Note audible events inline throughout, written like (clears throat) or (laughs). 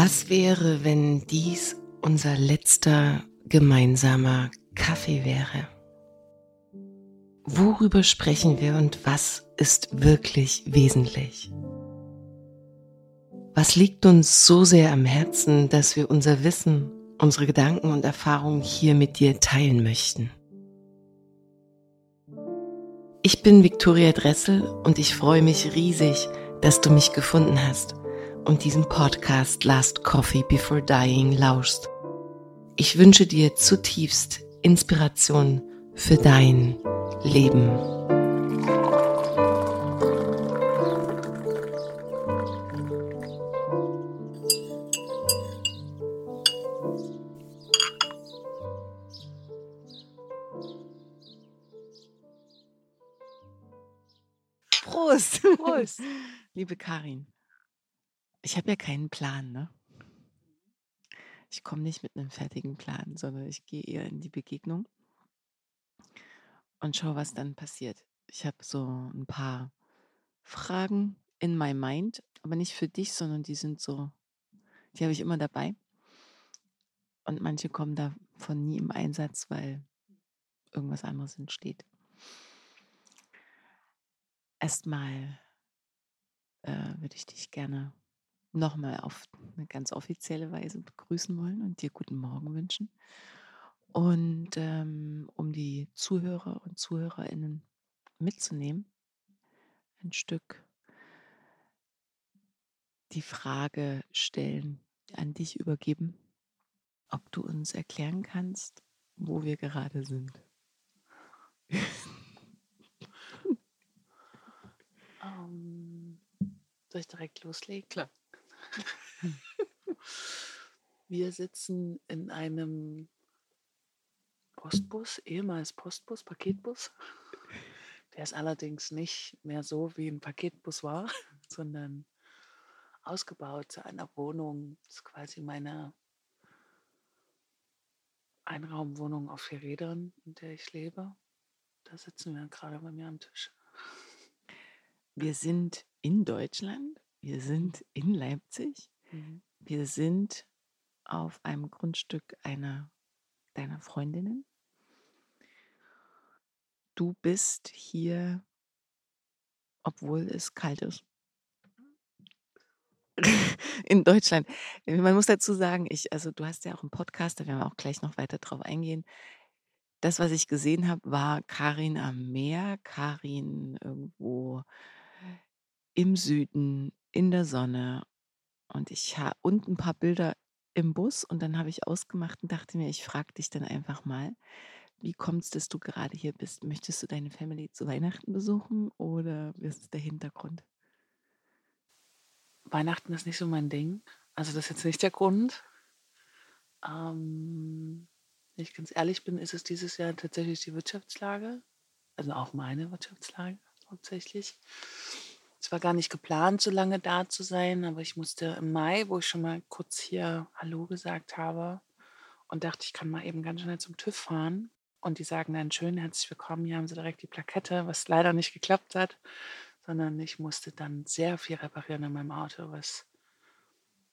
Was wäre, wenn dies unser letzter gemeinsamer Kaffee wäre? Worüber sprechen wir und was ist wirklich wesentlich? Was liegt uns so sehr am Herzen, dass wir unser Wissen, unsere Gedanken und Erfahrungen hier mit dir teilen möchten? Ich bin Viktoria Dressel und ich freue mich riesig, dass du mich gefunden hast und diesem Podcast Last Coffee Before Dying lauschst. Ich wünsche dir zutiefst Inspiration für dein Leben. Prost! Prost. (laughs) Liebe Karin, ich habe ja keinen Plan, ne? Ich komme nicht mit einem fertigen Plan, sondern ich gehe eher in die Begegnung und schaue, was dann passiert. Ich habe so ein paar Fragen in my mind, aber nicht für dich, sondern die sind so, die habe ich immer dabei. Und manche kommen davon nie im Einsatz, weil irgendwas anderes entsteht. Erstmal äh, würde ich dich gerne nochmal auf eine ganz offizielle Weise begrüßen wollen und dir guten Morgen wünschen. Und ähm, um die Zuhörer und Zuhörerinnen mitzunehmen, ein Stück die Frage stellen, an dich übergeben, ob du uns erklären kannst, wo wir gerade sind. (laughs) Ähm, soll ich direkt loslegen? Klar. (laughs) Wir sitzen in einem Postbus, ehemals Postbus, Paketbus. Der ist allerdings nicht mehr so, wie ein Paketbus war, (laughs) sondern ausgebaut zu einer Wohnung. Das ist quasi meine Einraumwohnung auf vier Rädern, in der ich lebe. Da sitzen wir gerade bei mir am Tisch. Wir sind in Deutschland, wir sind in Leipzig, Mhm. wir sind auf einem Grundstück einer deiner Freundinnen. Du bist hier, obwohl es kalt ist. (laughs) In Deutschland. Man muss dazu sagen, ich, also du hast ja auch einen Podcast, da werden wir auch gleich noch weiter drauf eingehen. Das, was ich gesehen habe, war Karin am Meer, Karin irgendwo im Süden, in der Sonne. Und ich habe und ein paar Bilder im Bus und dann habe ich ausgemacht und dachte mir, ich frage dich dann einfach mal, wie kommt es, dass du gerade hier bist? Möchtest du deine Family zu Weihnachten besuchen oder was ist der Hintergrund? Weihnachten ist nicht so mein Ding. Also das ist jetzt nicht der Grund. Ähm, wenn ich ganz ehrlich bin, ist es dieses Jahr tatsächlich die Wirtschaftslage. Also auch meine Wirtschaftslage hauptsächlich. War gar nicht geplant, so lange da zu sein, aber ich musste im Mai, wo ich schon mal kurz hier Hallo gesagt habe und dachte, ich kann mal eben ganz schnell zum TÜV fahren. Und die sagen dann schön, herzlich willkommen, hier haben sie direkt die Plakette, was leider nicht geklappt hat, sondern ich musste dann sehr viel reparieren an meinem Auto, was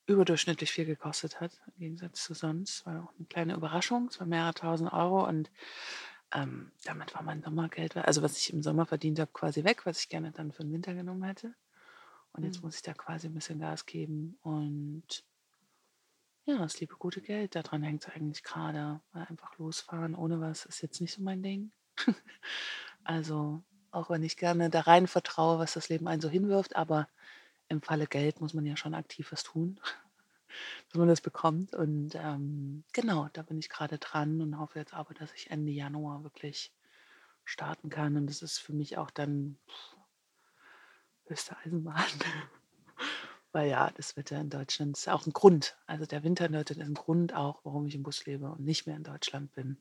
überdurchschnittlich viel gekostet hat, im Gegensatz zu sonst. War auch eine kleine Überraschung, es war mehrere tausend Euro und ähm, damit war mein Sommergeld, also was ich im Sommer verdient habe, quasi weg, was ich gerne dann für den Winter genommen hätte. Und jetzt mhm. muss ich da quasi ein bisschen Gas geben und ja, das liebe gute Geld, daran hängt es eigentlich gerade. Einfach losfahren ohne was ist jetzt nicht so mein Ding. (laughs) also auch wenn ich gerne da rein vertraue, was das Leben einen so hinwirft, aber im Falle Geld muss man ja schon aktiv was tun dass man das bekommt. Und ähm, genau, da bin ich gerade dran und hoffe jetzt aber, dass ich Ende Januar wirklich starten kann. Und das ist für mich auch dann pff, höchste Eisenbahn. (laughs) Weil ja, das Wetter in Deutschland ist auch ein Grund. Also der Winter in Deutschland ist ein Grund auch, warum ich im Bus lebe und nicht mehr in Deutschland bin.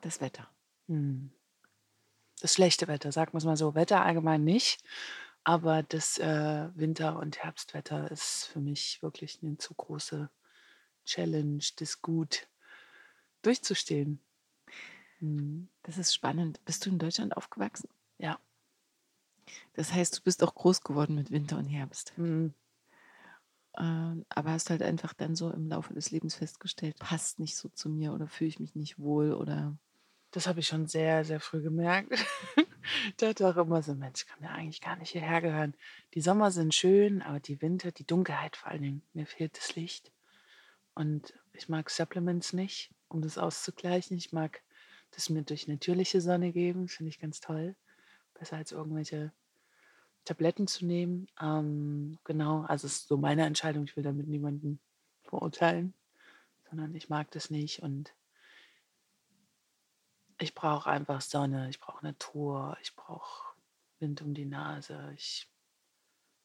Das Wetter. Hm. Das schlechte Wetter, sagen wir es mal so. Wetter allgemein nicht. Aber das äh, Winter- und Herbstwetter ist für mich wirklich eine zu große Challenge, das gut durchzustehen. Mhm. Das ist spannend. Bist du in Deutschland aufgewachsen? Ja. Das heißt, du bist auch groß geworden mit Winter und Herbst. Mhm. Ähm, aber hast halt einfach dann so im Laufe des Lebens festgestellt, passt nicht so zu mir oder fühle ich mich nicht wohl oder. Das habe ich schon sehr, sehr früh gemerkt. (laughs) Ich dachte auch immer so, Mensch, kann ja eigentlich gar nicht hierher gehören. Die Sommer sind schön, aber die Winter, die Dunkelheit vor allen Dingen, mir fehlt das Licht. Und ich mag Supplements nicht, um das auszugleichen. Ich mag das mir durch natürliche Sonne geben, finde ich ganz toll. Besser als irgendwelche Tabletten zu nehmen. Ähm, genau, also es ist so meine Entscheidung. Ich will damit niemanden verurteilen, sondern ich mag das nicht und ich brauche einfach Sonne, ich brauche Natur, ich brauche Wind um die Nase. Ich,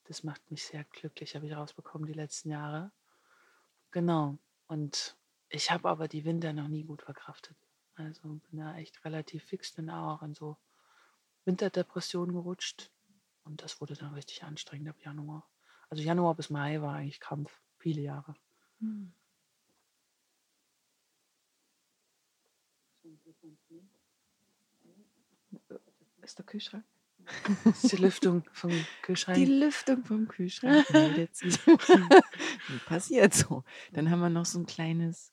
das macht mich sehr glücklich, habe ich rausbekommen die letzten Jahre. Genau. Und ich habe aber die Winter noch nie gut verkraftet. Also bin da echt relativ fix dann auch in so Winterdepressionen gerutscht. Und das wurde dann richtig anstrengend ab Januar. Also Januar bis Mai war eigentlich Kampf, viele Jahre. Hm. Ist der Kühlschrank? Das (laughs) ist die Lüftung vom Kühlschrank. Die Lüftung vom Kühlschrank (laughs) meldet sich. (laughs) Passiert so. Dann haben wir noch so ein kleines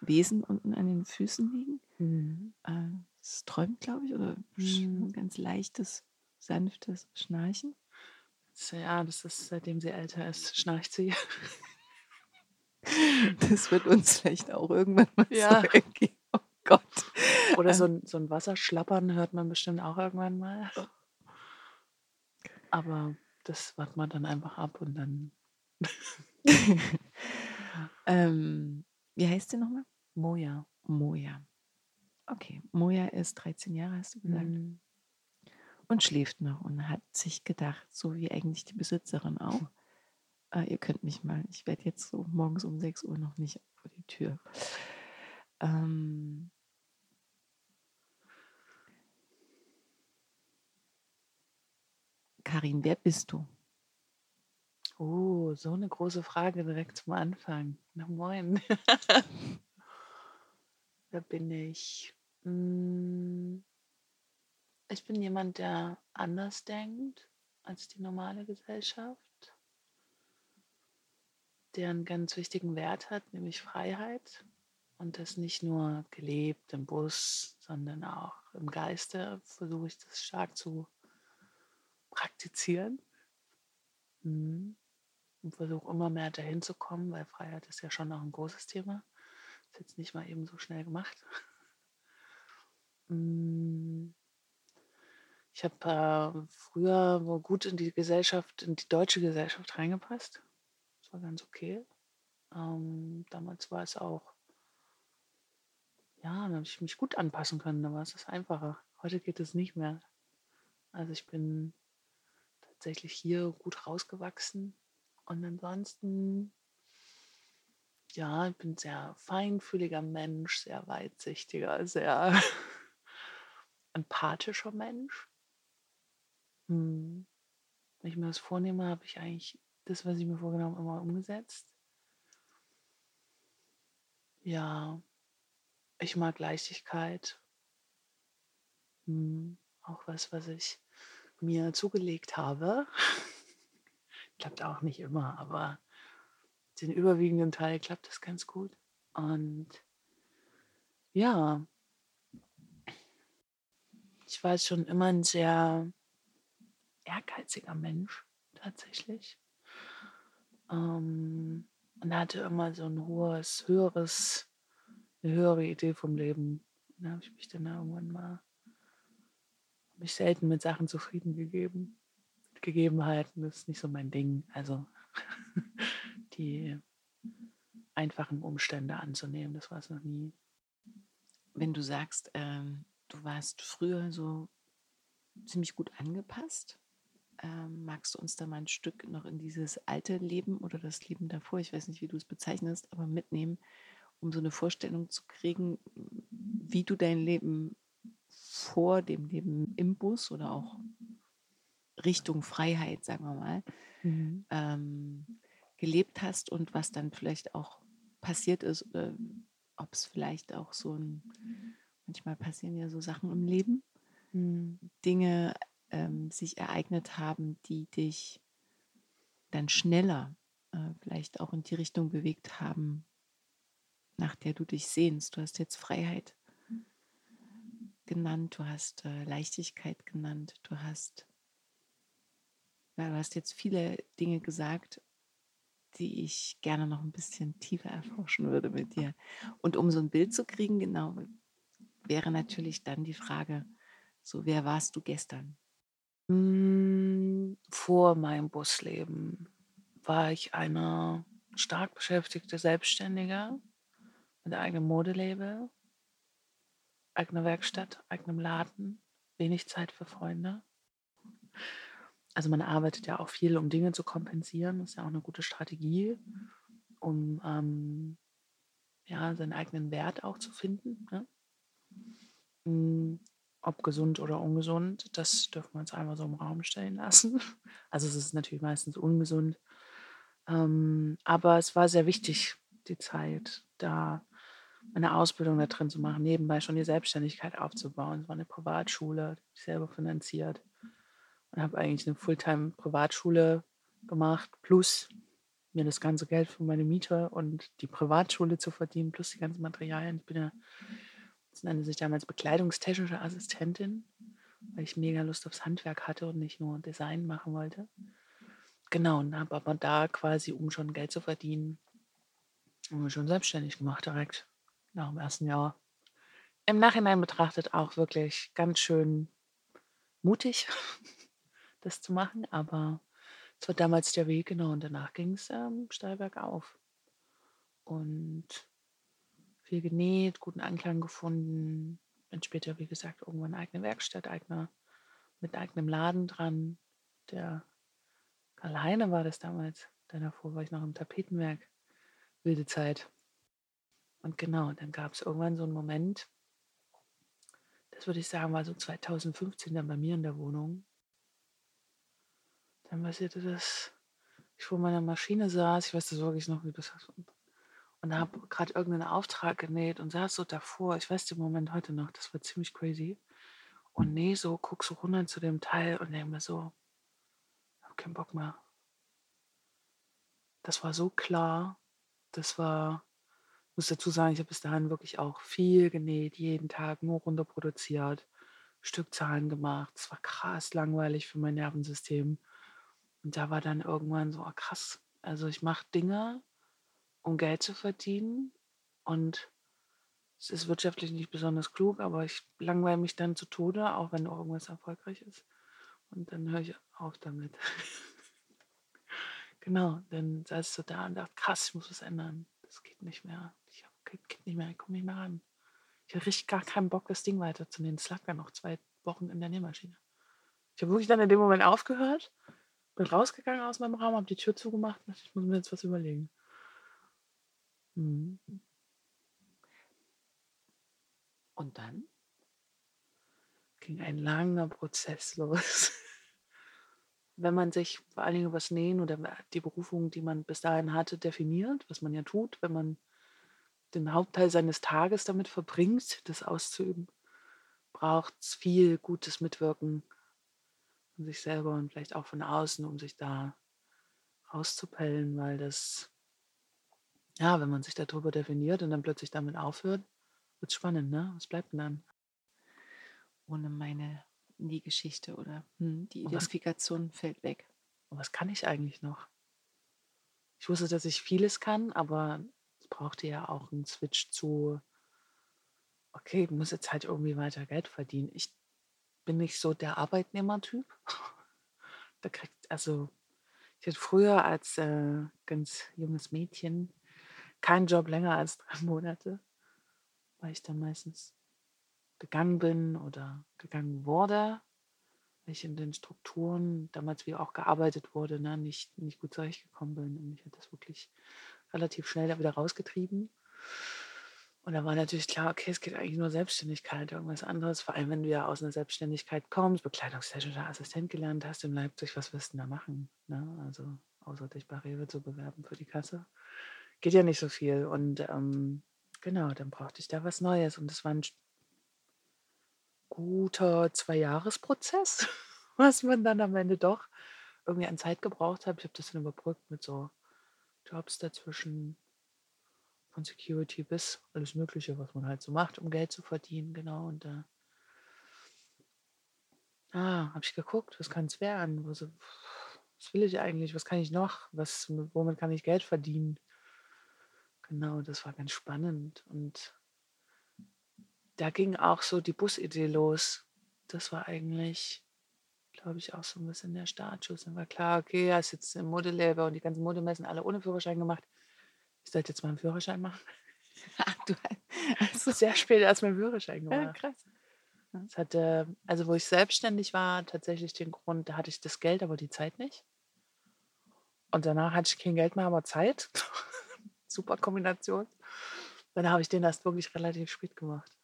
Wesen unten an den Füßen liegen. Mhm. Es träumt, glaube ich, oder mhm. ganz leichtes, sanftes Schnarchen. Ja, das ist, seitdem sie älter ist, schnarcht sie. Das wird uns vielleicht auch irgendwann mal ja. so ergeben. Gott. Oder so (laughs) ein, so ein Wasserschlappern hört man bestimmt auch irgendwann mal. Aber das wartet man dann einfach ab und dann. (laughs) (laughs) ähm, wie heißt sie nochmal? Moja. Moja. Okay, Moja ist 13 Jahre, hast du gesagt. Mhm. Und schläft noch und hat sich gedacht, so wie eigentlich die Besitzerin auch. Äh, ihr könnt mich mal, ich werde jetzt so morgens um 6 Uhr noch nicht vor die Tür. Ähm, Karin, wer bist du? Oh, so eine große Frage direkt zum Anfang. Na moin. (laughs) wer bin ich? Hm, ich bin jemand, der anders denkt als die normale Gesellschaft, der einen ganz wichtigen Wert hat, nämlich Freiheit. Und das nicht nur gelebt im Bus, sondern auch im Geiste versuche ich das stark zu praktizieren mhm. und versuche immer mehr dahin zu kommen, weil Freiheit ist ja schon auch ein großes Thema. Ist jetzt nicht mal eben so schnell gemacht. (laughs) Mhm. Ich habe äh, früher gut in die Gesellschaft, in die deutsche Gesellschaft reingepasst. Das war ganz okay. Ähm, damals war es auch, ja, da habe ich mich gut anpassen können, da war es das einfacher. Heute geht es nicht mehr. Also ich bin tatsächlich hier gut rausgewachsen. Und ansonsten, ja, ich bin sehr feinfühliger Mensch, sehr weitsichtiger, sehr (laughs) empathischer Mensch. Hm. Wenn ich mir das vornehme, habe ich eigentlich das, was ich mir vorgenommen habe, immer umgesetzt. Ja, ich mag Leichtigkeit. Hm. Auch was, was ich mir zugelegt habe. (laughs) klappt auch nicht immer, aber den überwiegenden Teil klappt das ganz gut. Und ja, ich war schon immer ein sehr ehrgeiziger Mensch tatsächlich. Ähm, und hatte immer so ein hohes, höheres, eine höhere Idee vom Leben. Da habe ich mich dann irgendwann mal mich selten mit Sachen zufrieden gegeben. Mit Gegebenheiten ist nicht so mein Ding. Also (laughs) die einfachen Umstände anzunehmen, das war es noch nie. Wenn du sagst, ähm, du warst früher so ziemlich gut angepasst, ähm, magst du uns da mal ein Stück noch in dieses alte Leben oder das Leben davor, ich weiß nicht, wie du es bezeichnest, aber mitnehmen, um so eine Vorstellung zu kriegen, wie du dein Leben vor dem Leben im Bus oder auch Richtung Freiheit, sagen wir mal, mhm. ähm, gelebt hast und was dann vielleicht auch passiert ist oder ob es vielleicht auch so ein, manchmal passieren ja so Sachen im Leben, mhm. Dinge ähm, sich ereignet haben, die dich dann schneller äh, vielleicht auch in die Richtung bewegt haben, nach der du dich sehnst. Du hast jetzt Freiheit genannt, du hast äh, Leichtigkeit genannt, du hast, ja, du hast jetzt viele Dinge gesagt, die ich gerne noch ein bisschen tiefer erforschen würde mit dir. Und um so ein Bild zu kriegen, genau, wäre natürlich dann die Frage, so wer warst du gestern? Hm, vor meinem Busleben war ich eine stark beschäftigte Selbstständige mit eigenem Modelabel eigene Werkstatt, eigenem Laden, wenig Zeit für Freunde. Also man arbeitet ja auch viel, um Dinge zu kompensieren. Das ist ja auch eine gute Strategie, um ähm, ja, seinen eigenen Wert auch zu finden. Ne? Ob gesund oder ungesund, das dürfen wir uns einmal so im Raum stellen lassen. Also es ist natürlich meistens ungesund. Ähm, aber es war sehr wichtig, die Zeit da eine Ausbildung da drin zu machen, nebenbei schon die Selbstständigkeit aufzubauen. Es war eine Privatschule, die ich selber finanziert. Und habe eigentlich eine Fulltime-Privatschule gemacht, plus mir das ganze Geld für meine Miete und die Privatschule zu verdienen, plus die ganzen Materialien. Ich bin ja, das nannte sich damals bekleidungstechnische Assistentin, weil ich mega Lust aufs Handwerk hatte und nicht nur Design machen wollte. Genau, und habe aber da quasi, um schon Geld zu verdienen, schon selbstständig gemacht direkt nach dem ersten Jahr. Im Nachhinein betrachtet auch wirklich ganz schön mutig, (laughs) das zu machen, aber es war damals der Weg, genau, und danach ging es ähm, steil bergauf. Und viel genäht, guten Anklang gefunden. Dann später, wie gesagt, irgendwann eine eigene Werkstatt, eigener, mit eigenem Laden dran. Der Karl Heine war das damals. Dann davor war ich noch im Tapetenwerk. Wilde Zeit. Und genau, dann gab es irgendwann so einen Moment, das würde ich sagen, war so 2015 dann bei mir in der Wohnung. Dann passierte das, ich vor meiner Maschine saß, ich weiß das wirklich noch, wie das und habe gerade irgendeinen Auftrag genäht und saß so davor, ich weiß den Moment heute noch, das war ziemlich crazy. Und nee, so guck so runter zu dem Teil und denke mir so, hab keinen Bock mehr. Das war so klar, das war muss dazu sagen, ich habe bis dahin wirklich auch viel genäht, jeden Tag nur runterproduziert, Stückzahlen gemacht. Es war krass langweilig für mein Nervensystem. Und da war dann irgendwann so, oh krass, also ich mache Dinge, um Geld zu verdienen. Und es ist wirtschaftlich nicht besonders klug, aber ich langweile mich dann zu Tode, auch wenn irgendwas erfolgreich ist. Und dann höre ich auf damit. (laughs) genau, dann saß du da und dachte, krass, ich muss was ändern. Das geht nicht mehr. Geht nicht mehr, ich komme nicht mehr ran. Ich hatte richtig gar keinen Bock, das Ding weiterzunehmen. Es lag dann noch zwei Wochen in der Nähmaschine. Ich habe wirklich dann in dem Moment aufgehört, bin rausgegangen aus meinem Raum, habe die Tür zugemacht und ich muss mir jetzt was überlegen. Mhm. Und dann? Ging ein langer Prozess los. (laughs) Wenn man sich vor allen Dingen über das Nähen oder die Berufung, die man bis dahin hatte, definiert, was man ja tut, wenn man den Hauptteil seines Tages damit verbringt, das auszuüben, braucht es viel gutes Mitwirken von sich selber und vielleicht auch von außen, um sich da rauszupellen, weil das, ja, wenn man sich darüber definiert und dann plötzlich damit aufhört, wird es spannend, ne? Was bleibt denn dann? Ohne meine die Geschichte oder hm, die Identifikation was, fällt weg. Und was kann ich eigentlich noch? Ich wusste, dass ich vieles kann, aber es brauchte ja auch einen Switch zu, okay, ich muss jetzt halt irgendwie weiter Geld verdienen. Ich bin nicht so der Arbeitnehmertyp. (laughs) da kriegt, also, ich hatte früher als äh, ganz junges Mädchen keinen Job länger als drei (laughs) Monate, weil ich dann meistens gegangen bin oder gegangen wurde, weil ich in den Strukturen damals wie auch gearbeitet wurde, ne, nicht, nicht gut zurechtgekommen bin. Und mich hat das wirklich relativ schnell da wieder rausgetrieben. Und da war natürlich klar, okay, es geht eigentlich nur Selbstständigkeit, irgendwas anderes. Vor allem, wenn du ja aus einer Selbstständigkeit kommst, bekleidungstechnischer Assistent gelernt hast in Leipzig, was wirst du da machen? Ne? Also außer dich bei Rewe zu bewerben für die Kasse. Geht ja nicht so viel. Und ähm, genau, dann brauchte ich da was Neues. Und das war ein guter Zwei-Jahres-Prozess, (laughs) was man dann am Ende doch irgendwie an Zeit gebraucht hat. Ich habe das dann überbrückt mit so Jobs dazwischen, von Security bis alles Mögliche, was man halt so macht, um Geld zu verdienen, genau. Und da äh, ah, habe ich geguckt, was kann es werden? Was, was will ich eigentlich? Was kann ich noch? Was, womit kann ich Geld verdienen? Genau, das war ganz spannend. Und da ging auch so die Busidee los. Das war eigentlich glaube ich, auch so ein bisschen der Startschuss. Dann war klar, okay, er ist jetzt im Modelabel und die ganzen Modemessen alle ohne Führerschein gemacht. Ich sollte jetzt mal einen Führerschein machen. (laughs) du, (laughs) also sehr spät erst meinen Führerschein gemacht. Ja, krass. Das hatte, also wo ich selbstständig war, tatsächlich den Grund, da hatte ich das Geld, aber die Zeit nicht. Und danach hatte ich kein Geld mehr, aber Zeit. (laughs) Super Kombination. Dann habe ich den erst wirklich relativ spät gemacht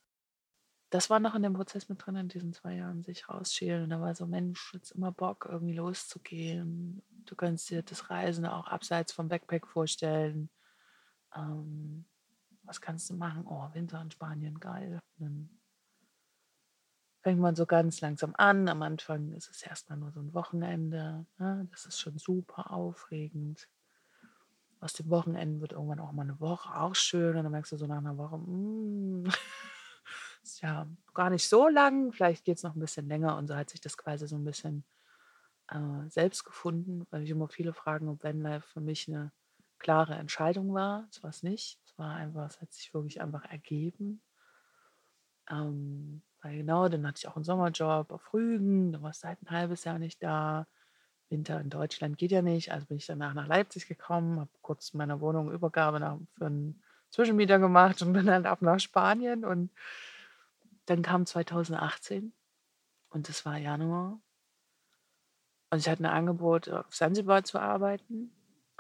das war noch in dem Prozess mit drin, in diesen zwei Jahren sich rausschälen. Und da war so, Mensch, jetzt immer Bock, irgendwie loszugehen. Du kannst dir das Reisen auch abseits vom Backpack vorstellen. Ähm, was kannst du machen? Oh, Winter in Spanien, geil. dann fängt man so ganz langsam an. Am Anfang ist es erstmal nur so ein Wochenende. Ne? Das ist schon super aufregend. Aus dem Wochenende wird irgendwann auch mal eine Woche auch schön. Und dann merkst du so nach einer Woche, mm, (laughs) ist ja gar nicht so lang, vielleicht geht es noch ein bisschen länger und so hat sich das quasi so ein bisschen äh, selbst gefunden, weil ich immer viele fragen, ob Vanlife für mich eine klare Entscheidung war. Das war es nicht. Es war einfach, es hat sich wirklich einfach ergeben. Ähm, weil genau, dann hatte ich auch einen Sommerjob auf Rügen, da war es seit ein halbes Jahr nicht da. Winter in Deutschland geht ja nicht, also bin ich danach nach Leipzig gekommen, habe kurz meine Wohnung Übergabe nach, für einen Zwischenmieter gemacht und bin dann ab nach Spanien und dann kam 2018 und das war Januar. Und ich hatte ein Angebot, auf Sansibar zu arbeiten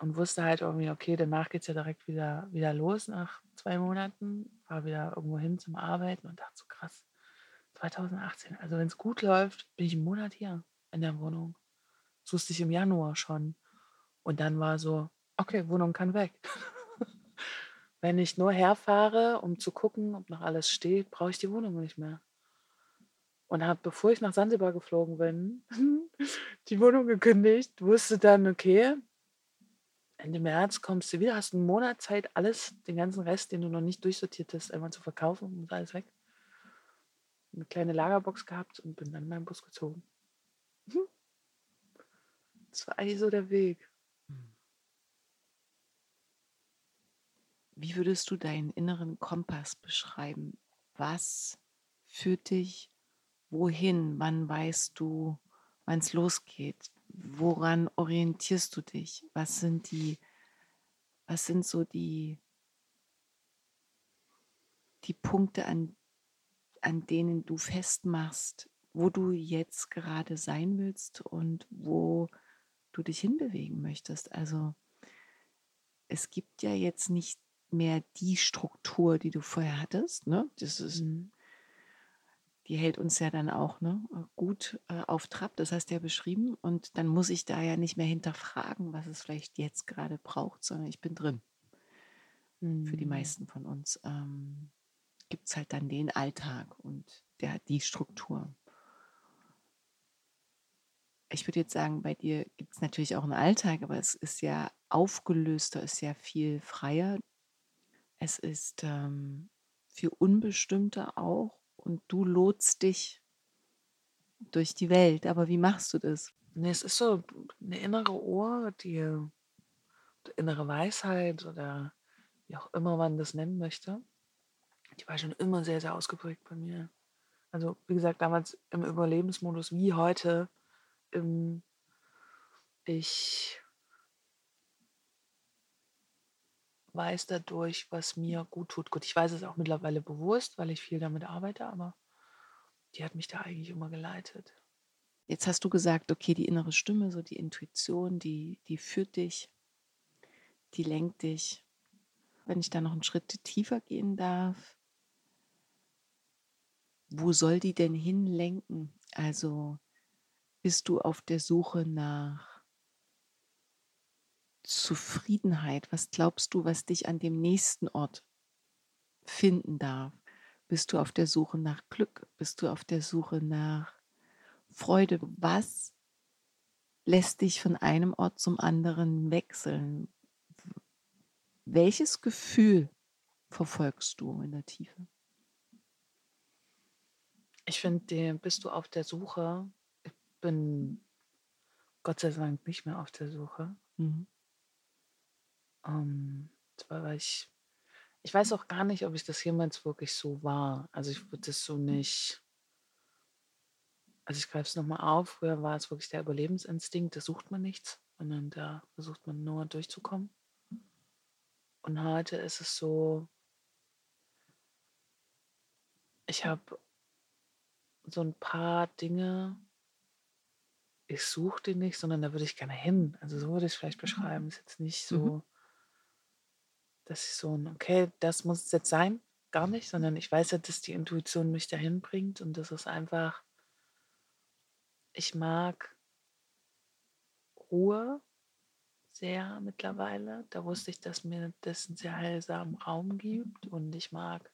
und wusste halt irgendwie, okay, danach geht es ja direkt wieder, wieder los nach zwei Monaten. War wieder irgendwo hin zum Arbeiten und dachte so krass, 2018. Also wenn es gut läuft, bin ich einen Monat hier in der Wohnung. Das wusste ich im Januar schon. Und dann war so, okay, Wohnung kann weg. (laughs) Wenn ich nur herfahre, um zu gucken, ob noch alles steht, brauche ich die Wohnung nicht mehr. Und habe, bevor ich nach Sansibar geflogen bin, (laughs) die Wohnung gekündigt, wusste dann, okay, Ende März kommst du wieder, hast einen Monat Zeit, alles, den ganzen Rest, den du noch nicht durchsortiert hast, einmal zu verkaufen und alles weg. Eine kleine Lagerbox gehabt und bin dann in meinen Bus gezogen. (laughs) Das war eigentlich so der Weg. Wie würdest du deinen inneren Kompass beschreiben? Was führt dich wohin? Wann weißt du, wann es losgeht? woran orientierst du dich? Was sind die, was sind so die, die Punkte, an, an denen du festmachst, wo du jetzt gerade sein willst und wo du dich hinbewegen möchtest. Also es gibt ja jetzt nicht mehr die Struktur, die du vorher hattest. Ne? Das ist, mhm. die hält uns ja dann auch ne, gut äh, auf Trab, das hast du ja beschrieben. Und dann muss ich da ja nicht mehr hinterfragen, was es vielleicht jetzt gerade braucht, sondern ich bin drin. Mhm. Für die mhm. meisten von uns ähm, gibt es halt dann den Alltag und der hat die Struktur ich würde jetzt sagen, bei dir gibt es natürlich auch einen Alltag, aber es ist ja aufgelöster, ist ja viel freier. Es ist ähm, viel unbestimmter auch und du lotst dich durch die Welt. Aber wie machst du das? Nee, es ist so eine innere Ohr, die innere Weisheit oder wie auch immer man das nennen möchte. Die war schon immer sehr, sehr ausgeprägt bei mir. Also, wie gesagt, damals im Überlebensmodus wie heute ähm, ich weiß dadurch, was mir gut tut. Gut, ich weiß es auch mittlerweile bewusst, weil ich viel damit arbeite, aber die hat mich da eigentlich immer geleitet. Jetzt hast du gesagt, okay, die innere Stimme, so die Intuition, die, die führt dich, die lenkt dich. Wenn ich da noch einen Schritt tiefer gehen darf, wo soll die denn hinlenken? Also bist du auf der Suche nach Zufriedenheit? Was glaubst du, was dich an dem nächsten Ort finden darf? Bist du auf der Suche nach Glück? Bist du auf der Suche nach Freude? Was lässt dich von einem Ort zum anderen wechseln? Welches Gefühl verfolgst du in der Tiefe? Ich finde, bist du auf der Suche bin Gott sei Dank nicht mehr auf der Suche. Mhm. Ähm, war ich, ich weiß auch gar nicht, ob ich das jemals wirklich so war. Also ich würde es so nicht, also ich greife es nochmal auf, früher war es wirklich der Überlebensinstinkt, da sucht man nichts, sondern da versucht man nur durchzukommen. Und heute ist es so, ich habe so ein paar Dinge, ich suche den nicht, sondern da würde ich gerne hin. Also so würde ich es vielleicht mhm. beschreiben. Ist jetzt nicht so, mhm. Dass ich so ein, okay, das muss es jetzt sein, gar nicht, sondern ich weiß ja, dass die Intuition mich dahin bringt und das ist einfach, ich mag Ruhe sehr mittlerweile. Da wusste ich, dass mir das einen sehr heilsamen Raum gibt und ich mag,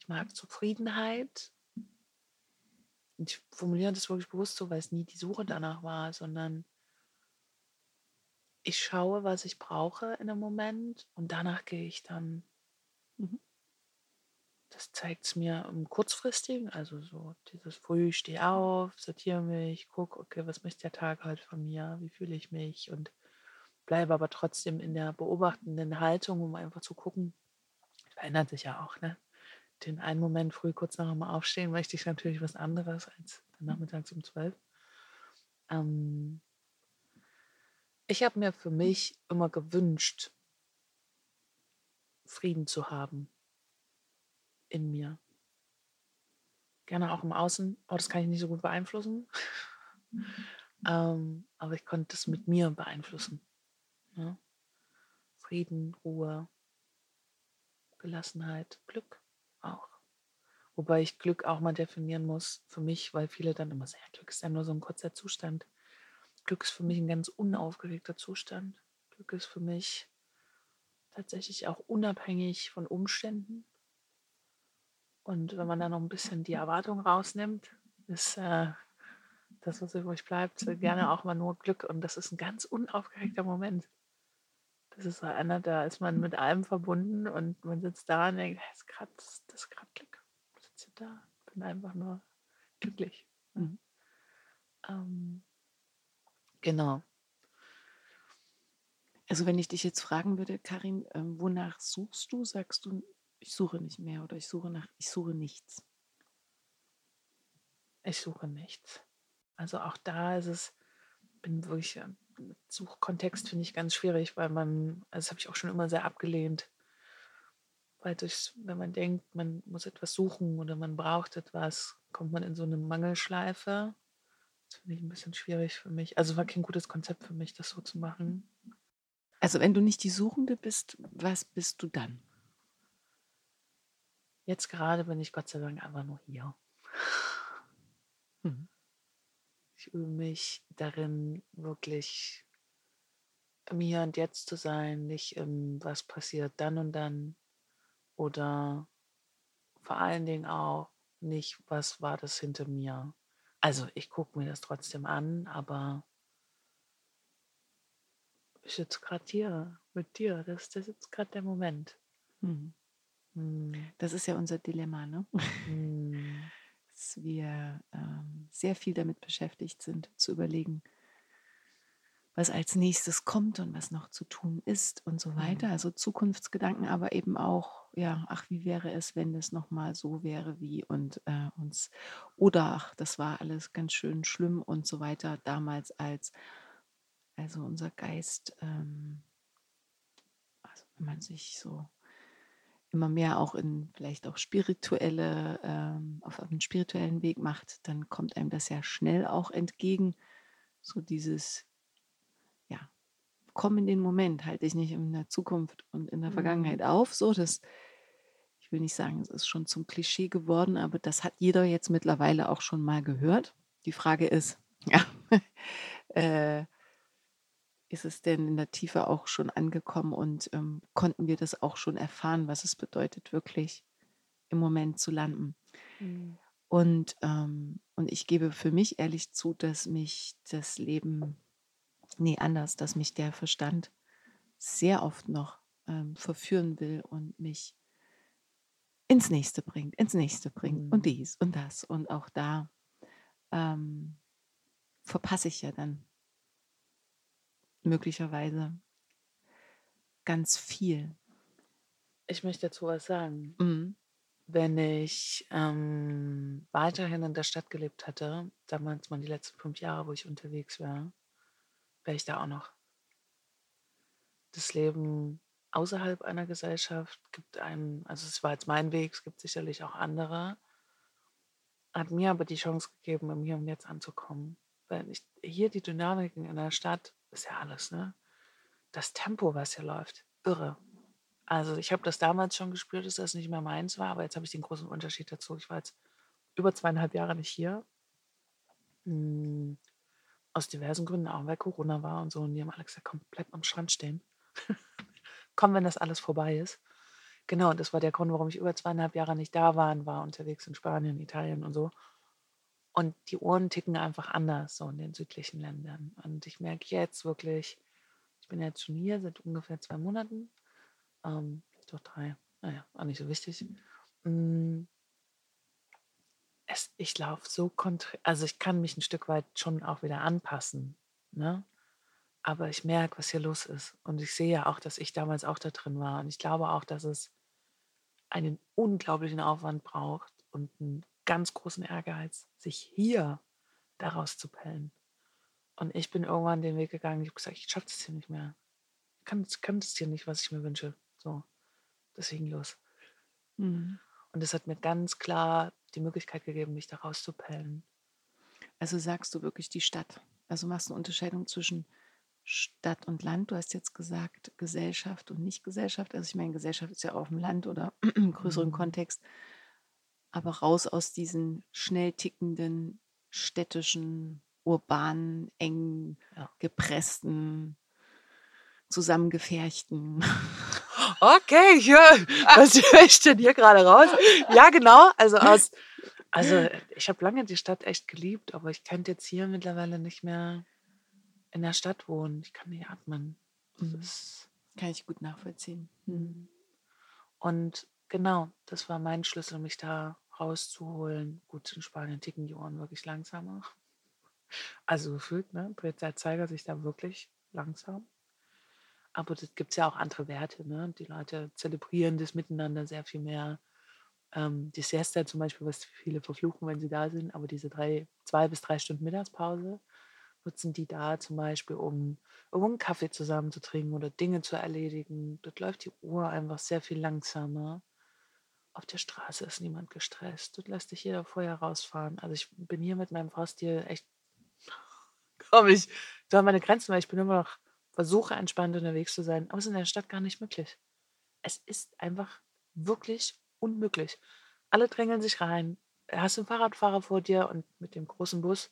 ich mag Zufriedenheit und ich formuliere das wirklich bewusst so, weil es nie die Suche danach war, sondern ich schaue, was ich brauche in einem Moment und danach gehe ich dann. Mhm. Das zeigt es mir im kurzfristigen, also so dieses früh, stehe auf, sortiere mich, gucke, okay, was möchte der Tag halt von mir, wie fühle ich mich und bleibe aber trotzdem in der beobachtenden Haltung, um einfach zu gucken. Verändert sich ja auch, ne? den einen Moment früh kurz nach dem Aufstehen möchte ich natürlich was anderes als nachmittags um zwölf. Ähm, ich habe mir für mich immer gewünscht, Frieden zu haben in mir. Gerne auch im Außen. Oh, das kann ich nicht so gut beeinflussen. (laughs) ähm, aber ich konnte es mit mir beeinflussen. Ja? Ne? Frieden, Ruhe, Gelassenheit, Glück auch. Wobei ich Glück auch mal definieren muss für mich, weil viele dann immer sagen, Glück ist ja nur so ein kurzer Zustand. Glück ist für mich ein ganz unaufgeregter Zustand. Glück ist für mich tatsächlich auch unabhängig von Umständen. Und wenn man da noch ein bisschen die Erwartung rausnimmt, ist äh, das, was übrig bleibt, gerne auch mal nur Glück. Und das ist ein ganz unaufgeregter Moment. Das ist einer, da ist man mit allem verbunden und man sitzt da und denkt, das ist gerade Glück. Ich sitze da, bin einfach nur glücklich. Mhm. Ähm, genau. Also wenn ich dich jetzt fragen würde, Karin, ähm, wonach suchst du? Sagst du, ich suche nicht mehr oder ich suche nach, ich suche nichts. Ich suche nichts. Also auch da ist es, bin wirklich, äh, Suchkontext finde ich ganz schwierig, weil man, also das habe ich auch schon immer sehr abgelehnt. Weil durch, wenn man denkt, man muss etwas suchen oder man braucht etwas, kommt man in so eine Mangelschleife. Das finde ich ein bisschen schwierig für mich. Also war kein gutes Konzept für mich, das so zu machen. Also wenn du nicht die Suchende bist, was bist du dann? Jetzt gerade bin ich Gott sei Dank einfach nur hier. Mhm. Ich übe mich darin, wirklich im Hier und Jetzt zu sein, nicht im Was passiert dann und dann oder vor allen Dingen auch nicht, was war das hinter mir. Also ich gucke mir das trotzdem an, aber ich sitze gerade hier mit dir. Das, das ist jetzt gerade der Moment. Mhm. Hm. Das ist ja unser Dilemma, ne? Hm. (laughs) dass wir ähm, sehr viel damit beschäftigt sind, zu überlegen, was als nächstes kommt und was noch zu tun ist und so weiter. Mhm. Also Zukunftsgedanken, aber eben auch, ja, ach, wie wäre es, wenn es nochmal so wäre wie und äh, uns, oder ach, das war alles ganz schön schlimm und so weiter damals als, also unser Geist, ähm, also wenn man sich so immer mehr auch in vielleicht auch spirituelle, ähm, auf einen spirituellen Weg macht, dann kommt einem das ja schnell auch entgegen. So dieses, komm in den Moment, halte dich nicht in der Zukunft und in der Vergangenheit Mhm. auf. So, das, ich will nicht sagen, es ist schon zum Klischee geworden, aber das hat jeder jetzt mittlerweile auch schon mal gehört. Die Frage ist, (laughs) ja, äh, ist es denn in der Tiefe auch schon angekommen und ähm, konnten wir das auch schon erfahren, was es bedeutet, wirklich im Moment zu landen? Hm. Und, ähm, und ich gebe für mich ehrlich zu, dass mich das Leben, nee, anders, dass mich der Verstand sehr oft noch ähm, verführen will und mich ins nächste bringt, ins nächste bringt und Mhm. dies und das. Und auch da ähm, verpasse ich ja dann möglicherweise ganz viel. Ich möchte dazu was sagen. Mhm. Wenn ich ähm, weiterhin in der Stadt gelebt hätte, damals mal die letzten fünf Jahre, wo ich unterwegs war, wäre ich da auch noch. Das Leben außerhalb einer Gesellschaft gibt einem, also es war jetzt mein Weg, es gibt sicherlich auch andere, hat mir aber die Chance gegeben, im Hier und Jetzt anzukommen. Weil ich, hier die Dynamiken in der Stadt ist ja alles, ne? Das Tempo, was hier läuft, irre. Also ich habe das damals schon gespürt, dass das nicht mehr meins war, aber jetzt habe ich den großen Unterschied dazu. Ich war jetzt über zweieinhalb Jahre nicht hier. Hm, aus diversen Gründen, auch weil Corona war und so. Und die haben alle gesagt, komm, bleib am Strand stehen. (laughs) komm, wenn das alles vorbei ist. Genau, und das war der Grund, warum ich über zweieinhalb Jahre nicht da war und war unterwegs in Spanien, Italien und so. Und die Uhren ticken einfach anders, so in den südlichen Ländern. Und ich merke jetzt wirklich, ich bin jetzt schon hier seit ungefähr zwei Monaten. Ähm, doch drei. Naja, auch nicht so wichtig. Mm, Es, ich laufe so konträr, also ich kann mich ein Stück weit schon auch wieder anpassen, ne? Aber ich merke, was hier los ist. Und ich sehe ja auch, dass ich damals auch da drin war. Und ich glaube auch, dass es einen unglaublichen Aufwand braucht und einen ganz großen Ehrgeiz, sich hier daraus zu pellen. Und ich bin irgendwann den Weg gegangen, ich habe gesagt, ich schaffe das hier nicht mehr. Ich kann, kann das hier nicht, was ich mir wünsche. So, deswegen los. Mhm. Und es hat mir ganz klar die Möglichkeit gegeben, mich da rauszupellen. Also sagst du wirklich die Stadt. Also machst du eine Unterscheidung zwischen Stadt und Land. Du hast jetzt gesagt Gesellschaft und Nicht-Gesellschaft. Also ich meine, Gesellschaft ist ja auf dem Land oder (clears throat) im größeren Mhm. Kontext. Aber raus aus diesen schnell tickenden, städtischen, urbanen, eng Ja. gepressten, zusammengefärchten. Okay, höre, was höre ich denn hier gerade raus? Ja, genau. Also aus, also ich habe lange die Stadt echt geliebt, aber ich könnte jetzt hier mittlerweile nicht mehr in der Stadt wohnen. Ich kann nicht atmen. Das Mhm. Kann ich gut nachvollziehen. Mhm. und genau, das war mein Schlüssel, mich da rauszuholen. Gut, in Spanien ticken die Ohren wirklich langsamer. Also gefühlt, ne, dreht der Zeiger sich da wirklich langsam. Aber das gibt es ja auch andere Werte. Ne? Die Leute zelebrieren das miteinander sehr viel mehr. Ähm, die Siesta zum Beispiel, was viele verfluchen, wenn sie da sind, aber diese drei, zwei bis drei Stunden Mittagspause, nutzen die da zum Beispiel, um irgendwo einen Kaffee zusammen zu trinken oder Dinge zu erledigen. Dort läuft die Uhr einfach sehr viel langsamer. Auf der Straße ist niemand gestresst. Dort lässt sich jeder vorher rausfahren. Also ich bin hier mit meinem Fahrstil echt, (laughs) glaube ich, da meine Grenzen, weil ich bin immer noch, versuche entspannt unterwegs zu sein. Aber es ist in der Stadt gar nicht möglich. Es ist einfach wirklich unmöglich. Alle drängeln sich rein. Hast du einen Fahrradfahrer vor dir und mit dem großen Bus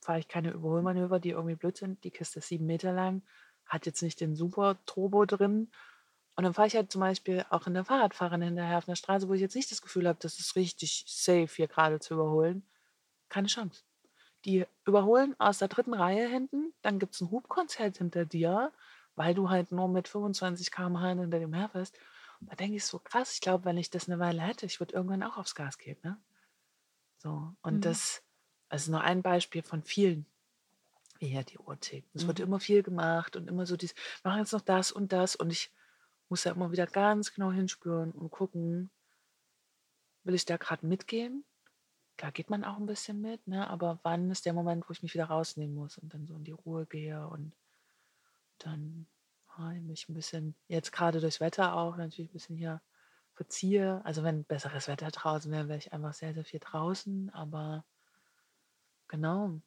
fahre ich keine Überholmanöver, die irgendwie blöd sind. Die Kiste ist sieben Meter lang, hat jetzt nicht den super Turbo drin. Und dann fahre ich halt zum Beispiel auch in der Fahrradfahrerin hinterher auf einer Straße, wo ich jetzt nicht das Gefühl habe, das ist richtig safe, hier gerade zu überholen. Keine Chance. Die überholen aus der dritten Reihe hinten, dann gibt es ein Hubkonzert hinter dir, weil du halt nur mit 25 km/h hinter dem herfährst. Und da denke ich so, krass, ich glaube, wenn ich das eine Weile hätte, ich würde irgendwann auch aufs Gas gehen. Ne? So, und mhm. das also nur ein Beispiel von vielen, wie hier die Uhr tickt. Es mhm. wird immer viel gemacht und immer so dieses, wir machen jetzt noch das und das und ich muss ja immer wieder ganz genau hinspüren und gucken, will ich da gerade mitgehen? Klar geht man auch ein bisschen mit, ne? aber wann ist der Moment, wo ich mich wieder rausnehmen muss und dann so in die Ruhe gehe und dann ja, mich ein bisschen, jetzt gerade durchs Wetter auch, natürlich ein bisschen hier verziehe. Also wenn besseres Wetter draußen wäre, wäre ich einfach sehr, sehr viel draußen, aber genau,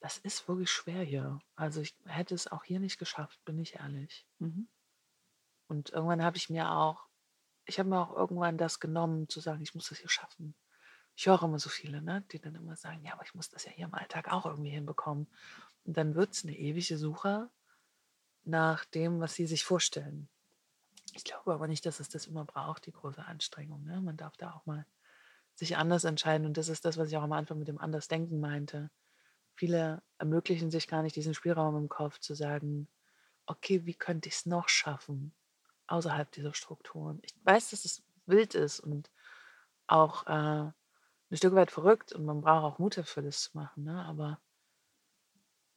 das ist wirklich schwer hier. Also ich hätte es auch hier nicht geschafft, bin ich ehrlich. Mhm. Und irgendwann habe ich mir auch, ich habe mir auch irgendwann das genommen, zu sagen, ich muss das hier schaffen. Ich höre immer so viele, ne, die dann immer sagen, ja, aber ich muss das ja hier im Alltag auch irgendwie hinbekommen. Und dann wird es eine ewige Suche nach dem, was sie sich vorstellen. Ich glaube aber nicht, dass es das immer braucht, die große Anstrengung. Ne? Man darf da auch mal sich anders entscheiden. Und das ist das, was ich auch am Anfang mit dem Andersdenken meinte. Viele ermöglichen sich gar nicht diesen Spielraum im Kopf zu sagen, okay, wie könnte ich es noch schaffen außerhalb dieser Strukturen? Ich weiß, dass es wild ist und auch äh, ein Stück weit verrückt und man braucht auch Mut dafür, das zu machen. Ne? Aber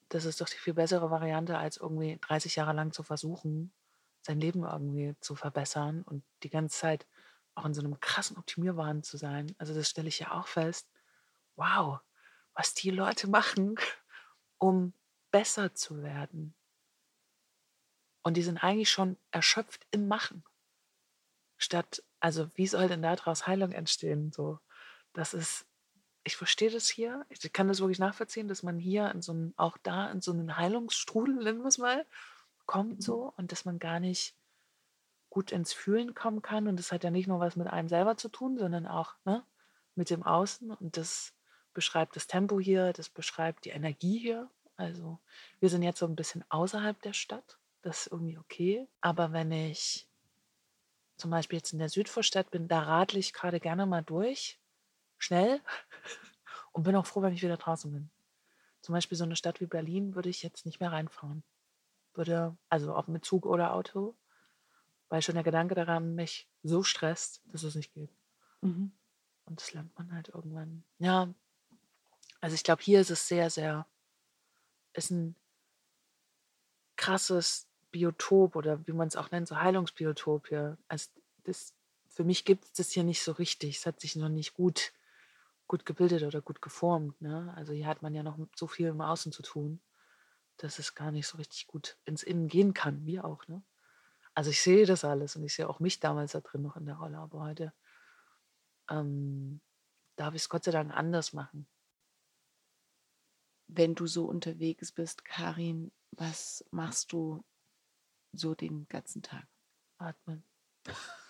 das ist doch die viel bessere Variante, als irgendwie 30 Jahre lang zu versuchen, sein Leben irgendwie zu verbessern und die ganze Zeit auch in so einem krassen Optimierwahn zu sein. Also das stelle ich ja auch fest. Wow, was die Leute machen, (laughs) um besser zu werden. Und die sind eigentlich schon erschöpft im Machen. Statt, also wie soll denn daraus Heilung entstehen? So, das ist, ich verstehe das hier. Ich kann das wirklich nachvollziehen, dass man hier in so einen, auch da in so einen Heilungsstrudel, (laughs) nennen wir es mal, kommt mhm. so und dass man gar nicht gut ins Fühlen kommen kann. Und das hat ja nicht nur was mit einem selber zu tun, sondern auch ne, mit dem Außen. Und das beschreibt das Tempo hier, das beschreibt die Energie hier. Also wir sind jetzt so ein bisschen außerhalb der Stadt. Das ist irgendwie okay. Aber wenn ich zum Beispiel jetzt in der Südvorstadt bin, da radle ich gerade gerne mal durch, schnell und bin auch froh, wenn ich wieder draußen bin. Zum Beispiel so eine Stadt wie Berlin würde ich jetzt nicht mehr reinfahren. Würde, also ob mit Zug oder Auto, weil schon der Gedanke daran mich so stresst, dass es nicht geht. Mhm. Und das lernt man halt irgendwann. Ja, also ich glaube, hier ist es sehr, sehr, ist ein krasses Biotop oder wie man es auch nennt, so Heilungsbiotop hier. Also das, für mich gibt es das hier nicht so richtig. Es hat sich noch nicht gut, gut gebildet oder gut geformt. Ne? Also hier hat man ja noch so viel im Außen zu tun, dass es gar nicht so richtig gut ins Innen gehen kann, wie auch. Ne? Also ich sehe das alles und ich sehe auch mich damals da drin noch in der Rolle, aber heute ähm, darf ich es Gott sei Dank anders machen. Wenn du so unterwegs bist, Karin, was machst du so den ganzen Tag? Atmen. (laughs)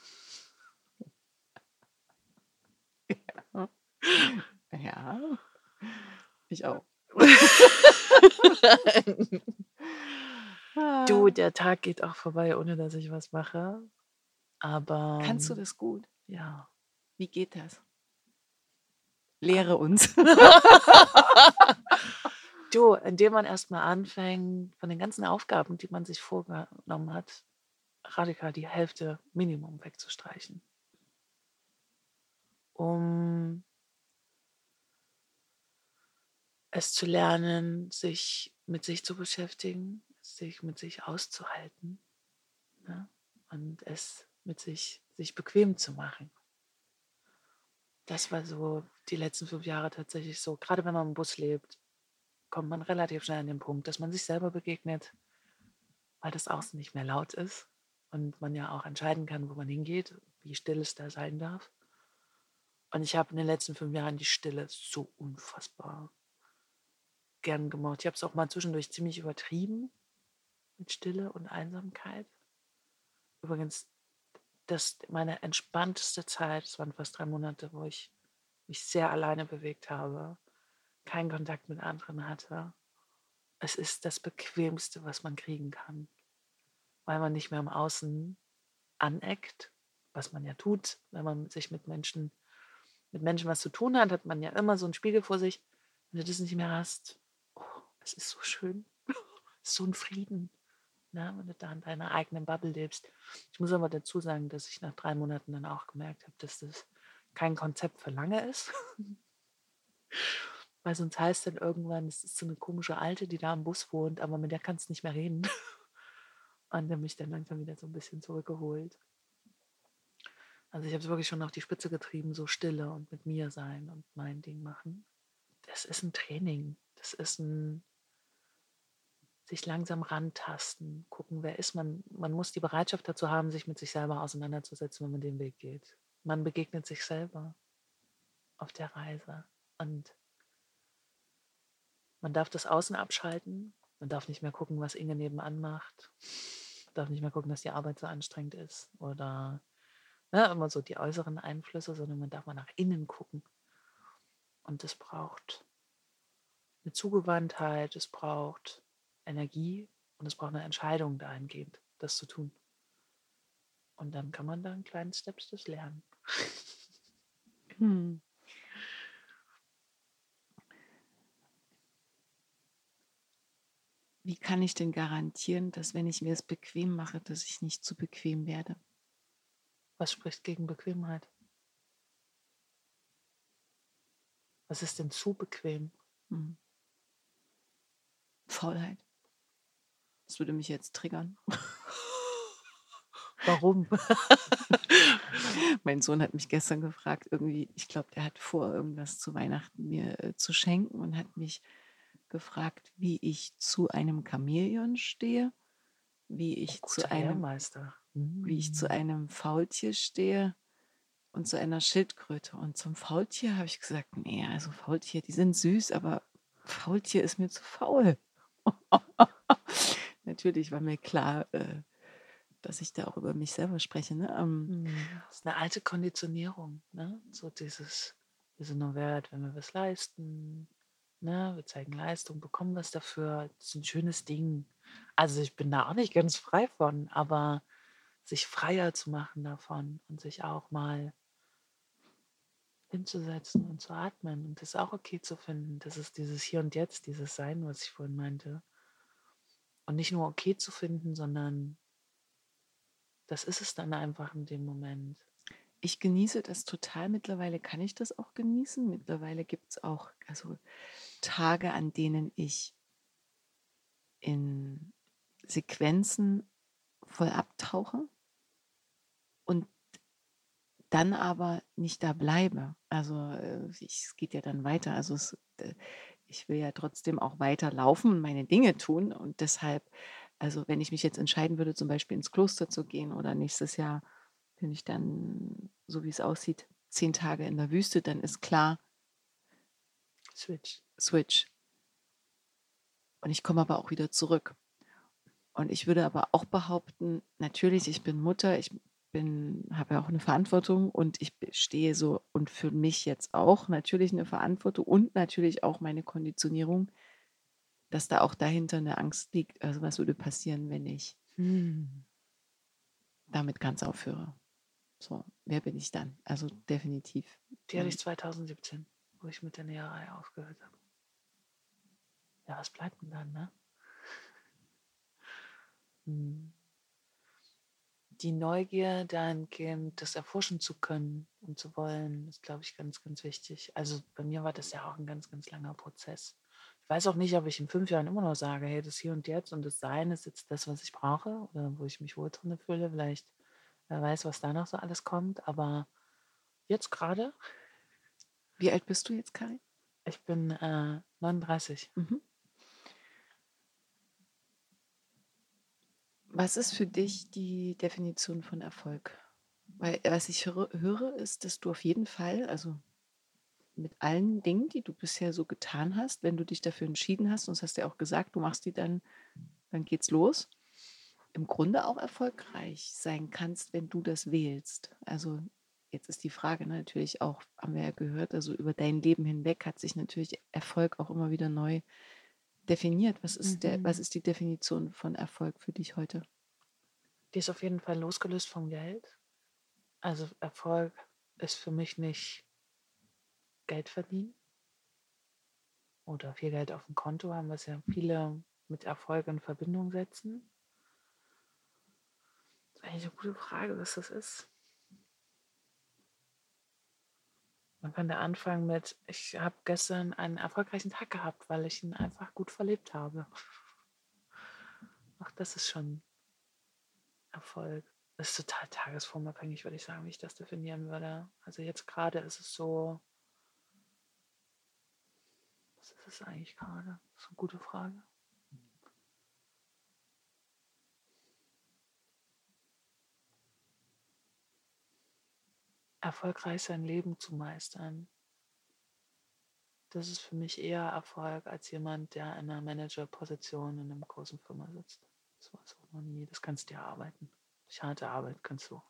ja. ich auch. (laughs) Du, ah. der Tag geht auch vorbei, ohne dass ich was mache. Aber. Kannst du das gut? Ja. Wie geht das? Lehre uns. (laughs) (laughs) du, indem man erstmal anfängt, von den ganzen Aufgaben, die man sich vorgenommen hat, radikal die Hälfte Minimum wegzustreichen. Um es zu lernen, sich mit sich zu beschäftigen, sich mit sich auszuhalten ne? und es mit sich, sich bequem zu machen. Das war so die letzten fünf Jahre tatsächlich so, gerade wenn man im Bus lebt. kommt man relativ schnell an den Punkt, dass man sich selber begegnet, weil das Außen nicht mehr laut ist und man ja auch entscheiden kann, wo man hingeht, wie still es da sein darf. Und ich habe in den letzten fünf Jahren die Stille so unfassbar gern gemocht. Ich habe es auch mal zwischendurch ziemlich übertrieben mit Stille und Einsamkeit. Übrigens, das meine entspannteste Zeit, es waren fast drei Monate, wo ich mich sehr alleine bewegt habe, keinen Kontakt mit anderen hatte. Es ist das Bequemste, was man kriegen kann, weil man nicht mehr im Außen aneckt, was man ja tut, wenn man sich mit Menschen mit Menschen was zu tun hat, hat man ja immer so einen Spiegel vor sich. Wenn du das nicht mehr hast, es ist so schön, (laughs) so ein Frieden, ne, wenn du da in deiner eigenen Bubble lebst. Ich muss aber dazu sagen, dass ich nach drei Monaten dann auch gemerkt habe, dass das kein Konzept für lange ist. (laughs) Weil sonst heißt dann irgendwann, es ist so eine komische Alte, die da am Bus wohnt, aber mit der kannst du nicht mehr reden. (laughs) Und der mich dann langsam wieder so ein bisschen zurückgeholt. Also ich habe es wirklich schon auf die Spitze getrieben, so Stille und mit mir sein und mein Ding machen. Das ist ein Training. Das ist ein sich langsam rantasten, gucken, wer ist man. Man muss die Bereitschaft dazu haben, sich mit sich selber auseinanderzusetzen, wenn man den Weg geht. Man begegnet sich selber auf der Reise und man darf das Außen abschalten. Man darf nicht mehr gucken, was Inge nebenan macht. Man darf nicht mehr gucken, dass die Arbeit so anstrengend ist oder ne, immer so die äußeren Einflüsse, sondern man darf mal nach innen gucken. Und es braucht eine Zugewandtheit, es braucht Energie und es braucht eine Entscheidung dahingehend, das zu tun. Und dann kann man da in kleinen Steps das lernen. Hm. Wie kann ich denn garantieren, dass wenn ich mir es bequem mache, dass ich nicht zu bequem werde? Was spricht gegen Bequemheit? Was ist denn zu bequem? Hm. Faulheit. Das würde mich jetzt triggern. (laughs) Warum? (laughs) mein Sohn hat mich gestern gefragt, irgendwie, ich glaube, der hat vor, irgendwas zu Weihnachten mir äh, zu schenken und hat mich gefragt, wie ich zu einem Chamäleon stehe, wie ich zu einem Meister wie ich zu mm. einem Faultier stehe und zu einer Schildkröte. Und zum Faultier habe ich gesagt, nee, also Faultier, die sind süß, aber Faultier ist mir zu faul. (laughs) Natürlich war mir klar, äh, dass ich da auch über mich selber spreche. Ne? Ähm, mm, das ist eine alte Konditionierung. Ne? So dieses, wir sind nur wert, wenn wir was leisten. Ne? Wir zeigen Leistung, bekommen was dafür. Das ist ein schönes Ding. Also ich bin da auch nicht ganz frei von, aber sich freier zu machen davon und sich auch mal hinzusetzen und zu atmen und das auch okay zu finden. Das ist dieses Hier und Jetzt, dieses Sein, was ich vorhin meinte. Und nicht nur okay zu finden, sondern das ist es dann einfach in dem Moment. Ich genieße das total. Mittlerweile kann ich das auch genießen. Mittlerweile gibt es auch also Tage, an denen ich in Sequenzen voll abtauche und dann aber nicht da bleibe. Also äh, ich, es geht ja dann weiter. Also es, äh, ich will ja trotzdem auch weiter laufen und meine Dinge tun. Und deshalb, also wenn ich mich jetzt entscheiden würde, zum Beispiel ins Kloster zu gehen oder nächstes Jahr bin ich dann, so wie es aussieht, zehn Tage in der Wüste, dann ist klar, Switch. Switch. Und ich komme aber auch wieder zurück. Und ich würde aber auch behaupten, natürlich, ich bin Mutter, ich bin, habe ja auch eine Verantwortung und ich stehe so und für mich jetzt auch natürlich eine Verantwortung und natürlich auch meine Konditionierung, dass da auch dahinter eine Angst liegt. Also was würde passieren, wenn ich hm. damit ganz aufhöre? So, wer bin ich dann? Also definitiv. Die hatte ich 2017, wo ich mit der Näherei aufgehört habe. Ja, was bleibt denn dann, ne? Hm die Neugier dahingehend, das erforschen zu können und zu wollen, ist, glaube ich, ganz, ganz wichtig. Also bei mir war das ja auch ein ganz, ganz langer Prozess. Ich weiß auch nicht, ob ich in fünf Jahren immer noch sage, hey, das Hier und Jetzt und das Sein ist jetzt das, was ich brauche oder wo ich mich wohl drin fühle. Vielleicht, wer weiß, was da noch so alles kommt. Aber jetzt gerade. Wie alt bist du jetzt, Karin? Ich bin äh, 39. Mhm. Was ist für dich die Definition von Erfolg? Weil was ich höre, ist, dass du auf jeden Fall, also mit allen Dingen, die du bisher so getan hast, wenn du dich dafür entschieden hast, und das hast du ja auch gesagt, du machst die dann, dann geht's los, im Grunde auch erfolgreich sein kannst, wenn du das wählst. Also jetzt ist die Frage ne, natürlich auch, haben wir ja gehört, also über dein Leben hinweg hat sich natürlich Erfolg auch immer wieder neu definiert. Was ist, der, was Mhm. ist die Definition von Erfolg für dich heute? Die ist auf jeden Fall losgelöst vom Geld. Also Erfolg ist für mich nicht Geld verdienen oder viel Geld auf dem Konto haben, was ja viele mit Erfolg in Verbindung setzen. Das ist eigentlich eine gute Frage, was das ist. Man kann da anfangen mit, ich habe gestern einen erfolgreichen Tag gehabt, weil ich ihn einfach gut verlebt habe. Auch das ist schon Erfolg. Das ist total tagesformabhängig, würde ich sagen, wie ich das definieren würde. Also jetzt gerade ist es so, was ist es eigentlich gerade? Das ist eine gute Frage. Erfolgreich sein Leben zu meistern. Das ist für mich eher Erfolg als jemand, der in einer Managerposition in einer großen Firma sitzt. Das war es auch noch nie. Das kannst du dir arbeiten. Durch harte Arbeit kannst du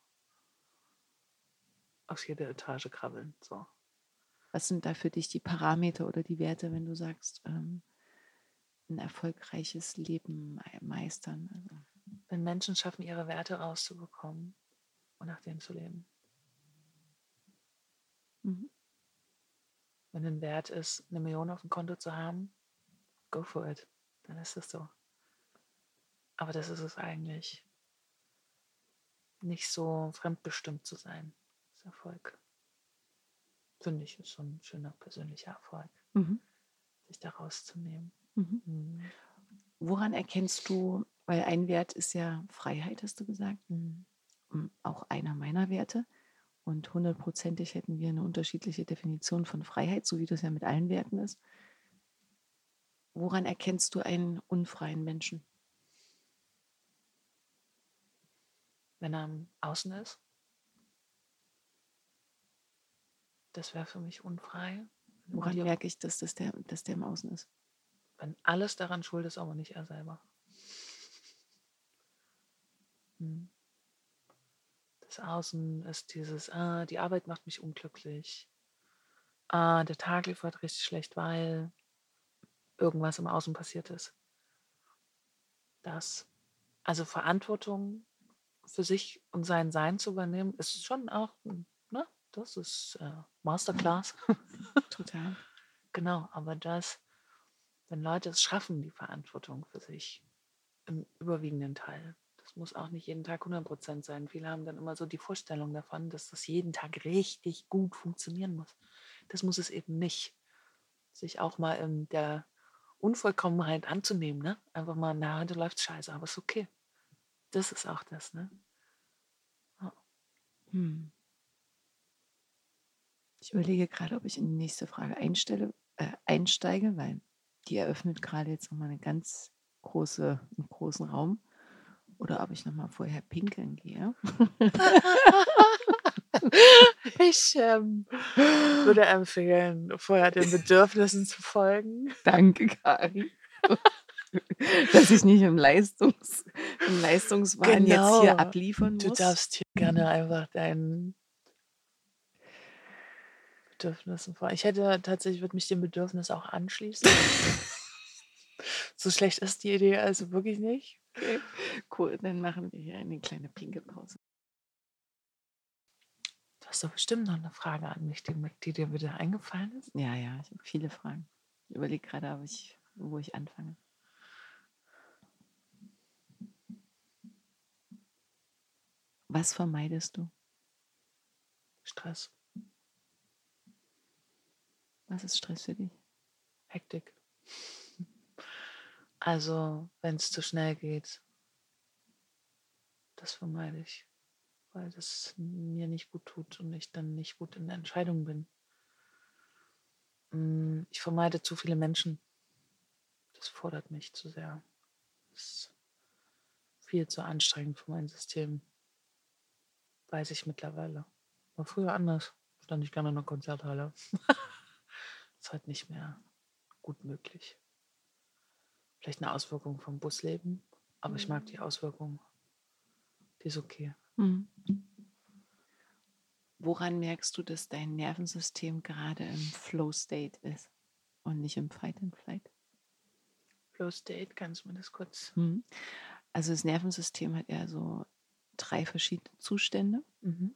aus jeder Etage krabbeln. So. Was sind da für dich die Parameter oder die Werte, wenn du sagst, ähm, ein erfolgreiches Leben mei- meistern? Also, Wenn Menschen schaffen, ihre Werte rauszubekommen und nach denen zu leben. Mhm. Wenn ein Wert ist, eine Million auf dem Konto zu haben, go for it. Dann ist es so. Aber das ist es eigentlich. Nicht so fremdbestimmt zu sein. Das ist Erfolg. Finde ich, ist so ein schöner persönlicher Erfolg, Mhm. sich da rauszunehmen. Mhm. Mhm. Woran erkennst du, weil ein Wert ist ja Freiheit, hast du gesagt, Mhm. Mm, auch einer meiner Werte. Und hundertprozentig hätten wir eine unterschiedliche Definition von Freiheit, so wie das ja mit allen Werten ist. Woran erkennst du einen unfreien Menschen? Wenn er am Außen ist, das wäre für mich unfrei. Woran die- merke ich, dass, das der, dass der im Außen ist? Wenn alles daran schuld ist, aber nicht er selber. Hm. Das Außen ist dieses, ah, die Arbeit macht mich unglücklich. Ah, der Tag lief heute richtig schlecht, weil irgendwas im Außen passiert ist. Das. Also Verantwortung für sich und sein Sein zu übernehmen, ist schon auch, ne? Das ist äh, Masterclass. (laughs) Total. Genau, aber das, wenn Leute es schaffen, die Verantwortung für sich im überwiegenden Teil, muss auch nicht jeden Tag 100% sein. Viele haben dann immer so die Vorstellung davon, dass das jeden Tag richtig gut funktionieren muss. Das muss es eben nicht. Sich auch mal in der Unvollkommenheit anzunehmen, ne? Einfach mal, na, heute läuft scheiße, aber ist okay. Das ist auch das, ne? Hm. Ich überlege gerade, ob ich in die nächste Frage einstelle, äh, einsteige, weil die eröffnet gerade jetzt nochmal eine ganz große, einen großen Raum. Oder ob ich nochmal vorher pinkeln gehe. (laughs) Ich ähm, würde empfehlen, vorher den Bedürfnissen zu folgen. Danke, Kari. Dass ich nicht im, Leistungs, im Leistungswahn jetzt Genau. hier abliefern Du muss. darfst hier gerne einfach deinen Bedürfnissen folgen. Ich hätte tatsächlich, würde mich dem Bedürfnis auch anschließen. (laughs) so schlecht ist die Idee also wirklich nicht. Okay. Cool, dann machen wir hier eine kleine Pinkelpause. Du hast doch bestimmt noch eine Frage an mich, die, die dir wieder eingefallen ist. Ja, ja, ich habe viele Fragen. Ich überlege gerade, ich, wo ich anfange. Was vermeidest du? Stress, Was ist Stress für dich? Hektik. Also, wenn es zu schnell geht, das vermeide ich, weil das mir nicht gut tut und ich dann nicht gut in der Entscheidung bin. Mm, Ich vermeide zu viele Menschen. Das fordert mich zu sehr. Das viel zu anstrengend für mein System. Weiß ich mittlerweile. War früher anders. Stand ich gerne in der Konzerthalle. (laughs) ist halt nicht mehr gut möglich. Vielleicht eine Auswirkung vom Busleben, aber ich mag die Auswirkung. Die ist okay. Mhm. Woran merkst du, dass dein Nervensystem gerade im Flow State ist und nicht im Fight and Flight? Flow State, kannst du mir das kurz? Mhm. Also das Nervensystem hat ja so drei verschiedene Zustände. Mhm.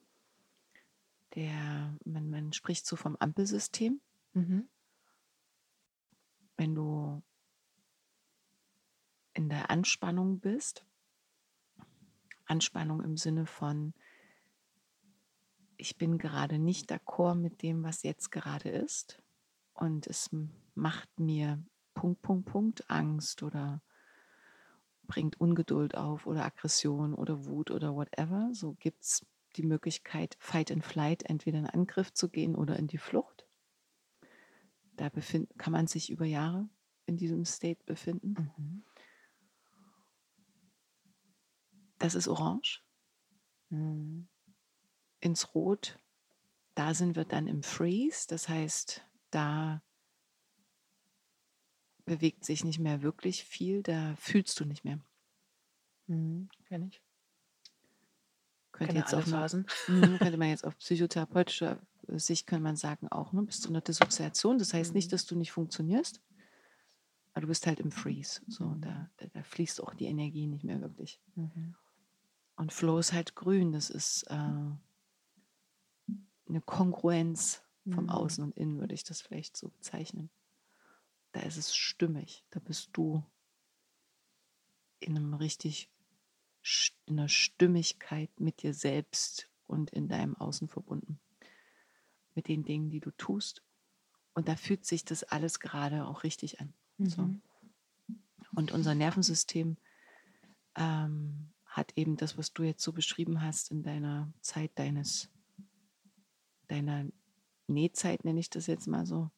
Der, man, man spricht so vom Ampelsystem. Mhm. Wenn du in der Anspannung bist, Anspannung im Sinne von, ich bin gerade nicht d'accord mit dem, was jetzt gerade ist und es macht mir Punkt, Punkt, Punkt Angst oder bringt Ungeduld auf oder Aggression oder Wut oder whatever. So gibt es die Möglichkeit, Fight and Flight, entweder in Angriff zu gehen oder in die Flucht. Da kann man sich über Jahre in diesem State befinden. Mhm. Das ist orange. Mhm. Ins Rot, da sind wir dann im Freeze. Das heißt, da bewegt sich nicht mehr wirklich viel, da fühlst du nicht mehr. Mhm. Kenn ich. Könnte, jetzt auf Phasen. (laughs) Mhm, könnte man jetzt auf psychotherapeutischer Sicht kann man sagen auch, ne, bist du in der Dissoziation. Das heißt nicht, Mhm. dass du nicht funktionierst, aber du bist halt im Freeze. So, und da, da, da fließt auch die Energie nicht mehr wirklich. Mhm. Und Flow ist halt grün. Das ist äh, eine Kongruenz vom Mhm. Außen und Innen, würde ich das vielleicht so bezeichnen. Da ist es stimmig. Da bist du in einem richtig, in einer Stimmigkeit mit dir selbst und in deinem Außen verbunden. Mit den Dingen, die du tust. Und da fühlt sich das alles gerade auch richtig an. So. Mhm. Und unser Nervensystem ähm, hat eben das, was du jetzt so beschrieben hast in deiner Zeit deines, deiner Nähzeit, nenne ich das jetzt mal so,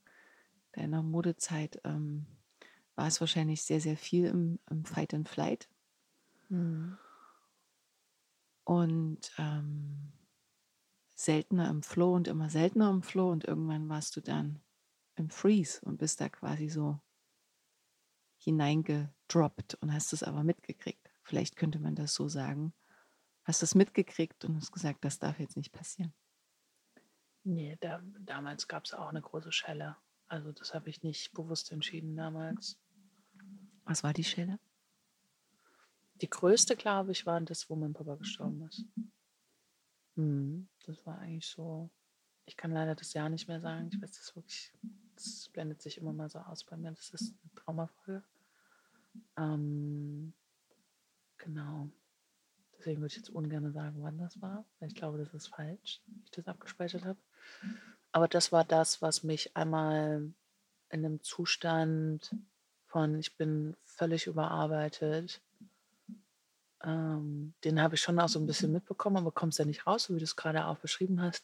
deiner Modezeit, ähm, war es wahrscheinlich sehr, sehr viel im, im Fight and Flight. Mhm. Und ähm, seltener im Flow und immer seltener im Flow. Und irgendwann warst du dann im Freeze und bist da quasi so hineingedroppt und hast es aber mitgekriegt. Vielleicht könnte man das so sagen. Hast es mitgekriegt und hast gesagt, das darf jetzt nicht passieren. Nee, da, damals gab es auch eine große Schelle. Also das habe ich nicht bewusst entschieden damals. Was war die Schelle? Die größte, glaube ich, war das, wo mein Papa gestorben ist. Mhm. Das war eigentlich so. Ich kann leider das Jahr nicht mehr sagen. Ich weiß das wirklich. Das blendet sich immer mal so aus bei mir. Das ist eine Traumafolge. Ähm, genau. Deswegen würde ich jetzt ungern sagen, wann das war. Weil ich glaube, das ist falsch, wie ich das abgespeichert habe. Aber das war das, was mich einmal in einem Zustand von, ich bin völlig überarbeitet, ähm, den habe ich schon auch so ein bisschen mitbekommen, aber kommst ja nicht raus, so wie du es gerade auch beschrieben hast.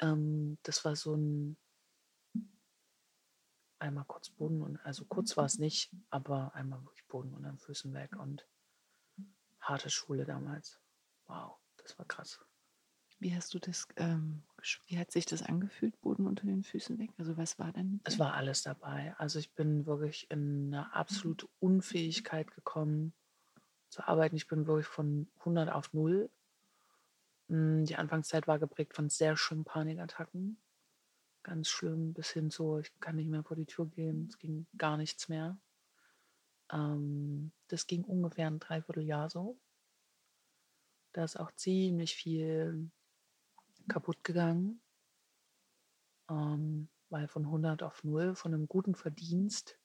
Ähm, das war so ein einmal kurz Boden und also kurz war es nicht, aber einmal wirklich Boden unter den Füßen weg und harte Schule damals. Wow, das war krass. Wie hast du das, ähm, wie hat sich das angefühlt, Boden unter den Füßen weg? Also was war mit Es war alles dabei. Also ich bin wirklich in eine absolute Unfähigkeit gekommen zu arbeiten. Ich bin wirklich von 100 auf 0. Mm, Die Anfangszeit war geprägt von sehr schlimmen Panikattacken. Ganz schlimm, bis hin zu, ich kann nicht mehr vor die Tür gehen. Es ging gar nichts mehr. Ähm, das ging ungefähr ein Dreivierteljahr so. Da ist auch ziemlich viel kaputt gegangen. Ähm, weil von 100 auf 0, von einem guten Verdienst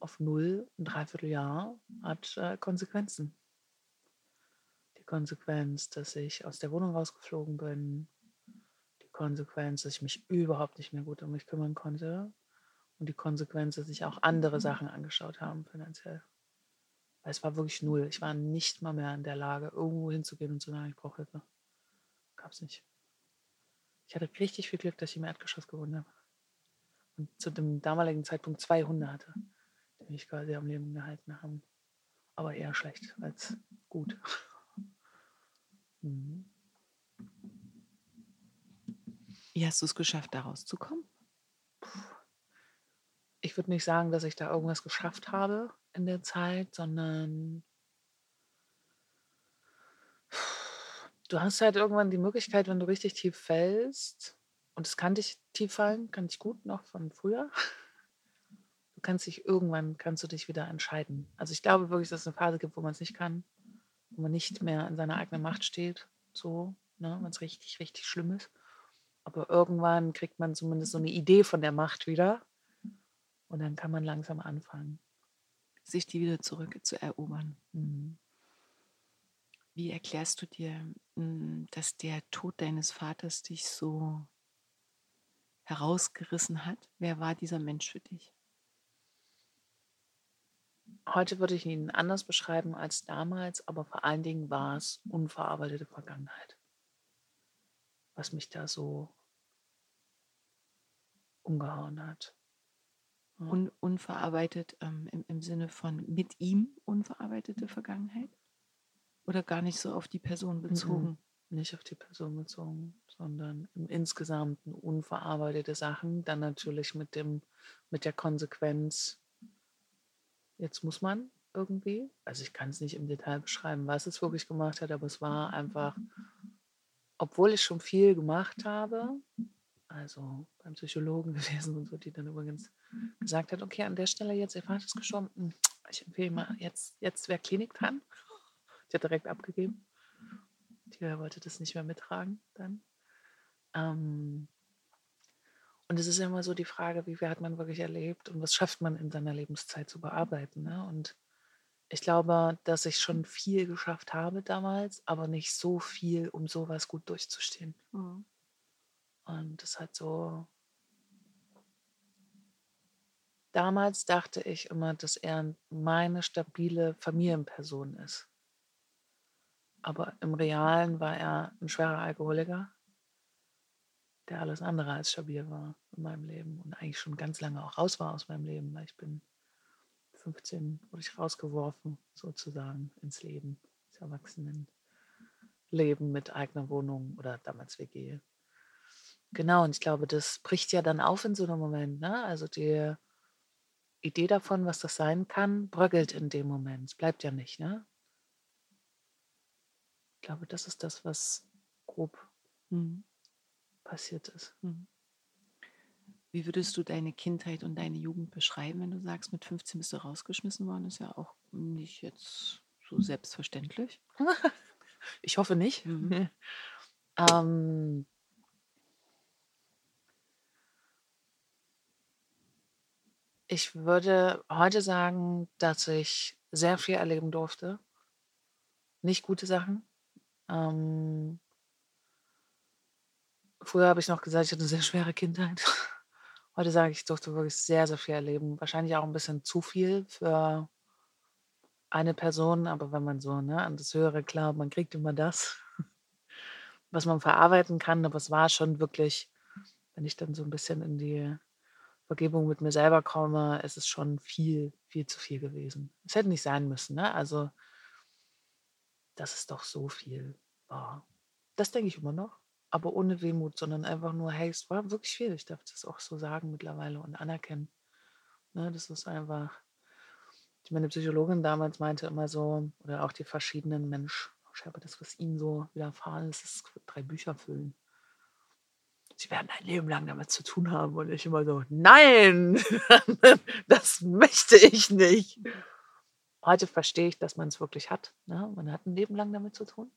auf 0, ein Dreivierteljahr, hat äh, Konsequenzen. Die Konsequenz, dass ich aus der Wohnung rausgeflogen bin. Die Konsequenz, dass ich mich überhaupt nicht mehr gut um mich kümmern konnte. Und die Konsequenz, dass ich auch andere Sachen angeschaut habe finanziell. Weil es war wirklich null. Ich war nicht mal mehr in der Lage, irgendwo hinzugehen und zu sagen, ich brauche Hilfe. Gab es nicht. Ich hatte richtig viel Glück, dass ich im Erdgeschoss gewohnt habe. Und zu dem damaligen Zeitpunkt zwei Hunde hatte, die mich quasi am Leben gehalten haben. aber eher schlecht als gut. Mhm. Wie hast du es geschafft, da rauszukommen? Ich würde nicht sagen, dass ich da irgendwas geschafft habe in der Zeit, sondern du hast halt irgendwann die Möglichkeit, wenn du richtig tief fällst, und das kannte ich tief fallen, kann ich gut noch von früher. Du kannst dich irgendwann, kannst du dich wieder entscheiden. Also ich glaube wirklich, dass es eine Phase gibt, wo man es nicht kann, wo man nicht mehr in seiner eigenen Macht steht, so, ne, wenn es richtig, richtig schlimm ist. Aber irgendwann kriegt man zumindest so eine Idee von der Macht wieder. Und dann kann man langsam anfangen. Sich die wieder zurück zu erobern. Mhm. Wie erklärst du dir, hm, dass der Tod deines Vaters dich so herausgerissen hat? Wer war dieser Mensch für dich? Heute würde ich ihn anders beschreiben als damals, aber vor allen Dingen war es unverarbeitete Vergangenheit, was mich da so umgehauen hat. Un unverarbeitet ähm, im, im Sinne von mit ihm unverarbeitete Vergangenheit? Oder gar nicht so auf die Person bezogen? Nicht auf die Person bezogen, sondern im Insgesamten unverarbeitete Sachen. Dann natürlich mit dem, mit der Konsequenz, jetzt muss man irgendwie. Also ich kann es nicht im Detail beschreiben, was es wirklich gemacht hat, aber es war einfach, obwohl ich schon viel gemacht habe, also beim Psychologen (laughs) gewesen und so, die dann übrigens gesagt hat, okay, an der Stelle jetzt, ihr Vater ist gestorben, hm, ich empfehle mal, jetzt, jetzt wäre Klinik dran. Ich hat direkt abgegeben. Die wollte das nicht mehr mittragen dann. Ähm, und es ist immer so die Frage, wie viel hat man wirklich erlebt und was schafft man in seiner Lebenszeit zu bearbeiten. Ne? Und ich glaube, dass ich schon viel geschafft habe damals, aber nicht so viel, um sowas gut durchzustehen. Mhm. Und das hat so. Damals dachte ich immer, dass er meine stabile Familienperson ist. Aber im Realen war er ein schwerer Alkoholiker, der alles andere als stabil war in meinem Leben und eigentlich schon ganz lange auch raus war aus meinem Leben, weil ich bin 15 wurde ich rausgeworfen, sozusagen, ins Leben, ins Erwachsenenleben mit eigener Wohnung oder damals WG. Genau, und ich glaube, das bricht ja dann auf in so einem Moment. Ne? Also die Idee davon, was das sein kann, bröckelt in dem Moment. Es bleibt ja nicht. Ne? Ich glaube, das ist das, was grob mhm. passiert ist. Mhm. Wie würdest du deine Kindheit und deine Jugend beschreiben, wenn du sagst, mit 15 bist du rausgeschmissen worden? Ist ja auch nicht jetzt so selbstverständlich. (laughs) ich hoffe nicht. Mhm. (laughs) ähm, Ich würde heute sagen, dass ich sehr viel erleben durfte. Nicht gute Sachen. Ähm früher habe ich noch gesagt, ich hatte eine sehr schwere Kindheit. (laughs) Heute sage ich, ich durfte wirklich sehr, sehr viel erleben. Wahrscheinlich auch ein bisschen zu viel für eine Person, aber wenn man so ne, an das Höhere glaubt, man kriegt immer das, (laughs) was man verarbeiten kann. Aber es war schon wirklich, wenn ich dann so ein bisschen in die Vergebung mit mir selber komme, ist es schon viel, viel zu viel gewesen. Es hätte nicht sein müssen, ne? Also, das ist doch so viel war. Das denke ich immer noch, aber ohne Wehmut, sondern einfach nur, hey, es war wirklich viel. Ich darf das auch so sagen mittlerweile und anerkennen. Ne, das ist einfach, meine Psychologin damals meinte immer so, oder auch die verschiedenen Mensch, scheinbar das, was ihnen so widerfahren ist, ist drei Bücher füllen sie werden ein Leben lang damit zu tun haben. Und ich immer so, nein, (laughs) das möchte ich nicht. Heute verstehe ich, dass man es wirklich hat. Ne? Man hat ein Leben lang damit zu tun.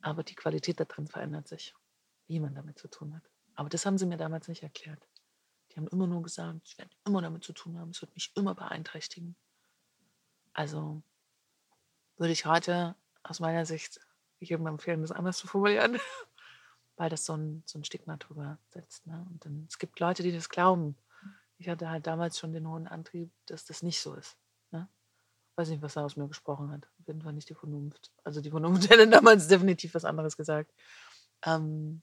Aber die Qualität da drin verändert sich, wie man damit zu tun hat. Aber das haben sie mir damals nicht erklärt. Die haben immer nur gesagt, ich werde immer damit zu tun haben, es wird mich immer beeinträchtigen. Also würde ich heute aus meiner Sicht jedem empfehlen, das anders zu formulieren (laughs) weil das so ein, so ein Stigma drüber setzt. Ne? Und dann, es gibt Leute, die das glauben. Ich hatte halt damals schon den hohen Antrieb, dass das nicht so ist. Ne? Weiß nicht, was er aus mir gesprochen hat. Auf jeden Fall nicht die Vernunft. Also die Vernunft (laughs) hätte damals definitiv was anderes gesagt. Ähm,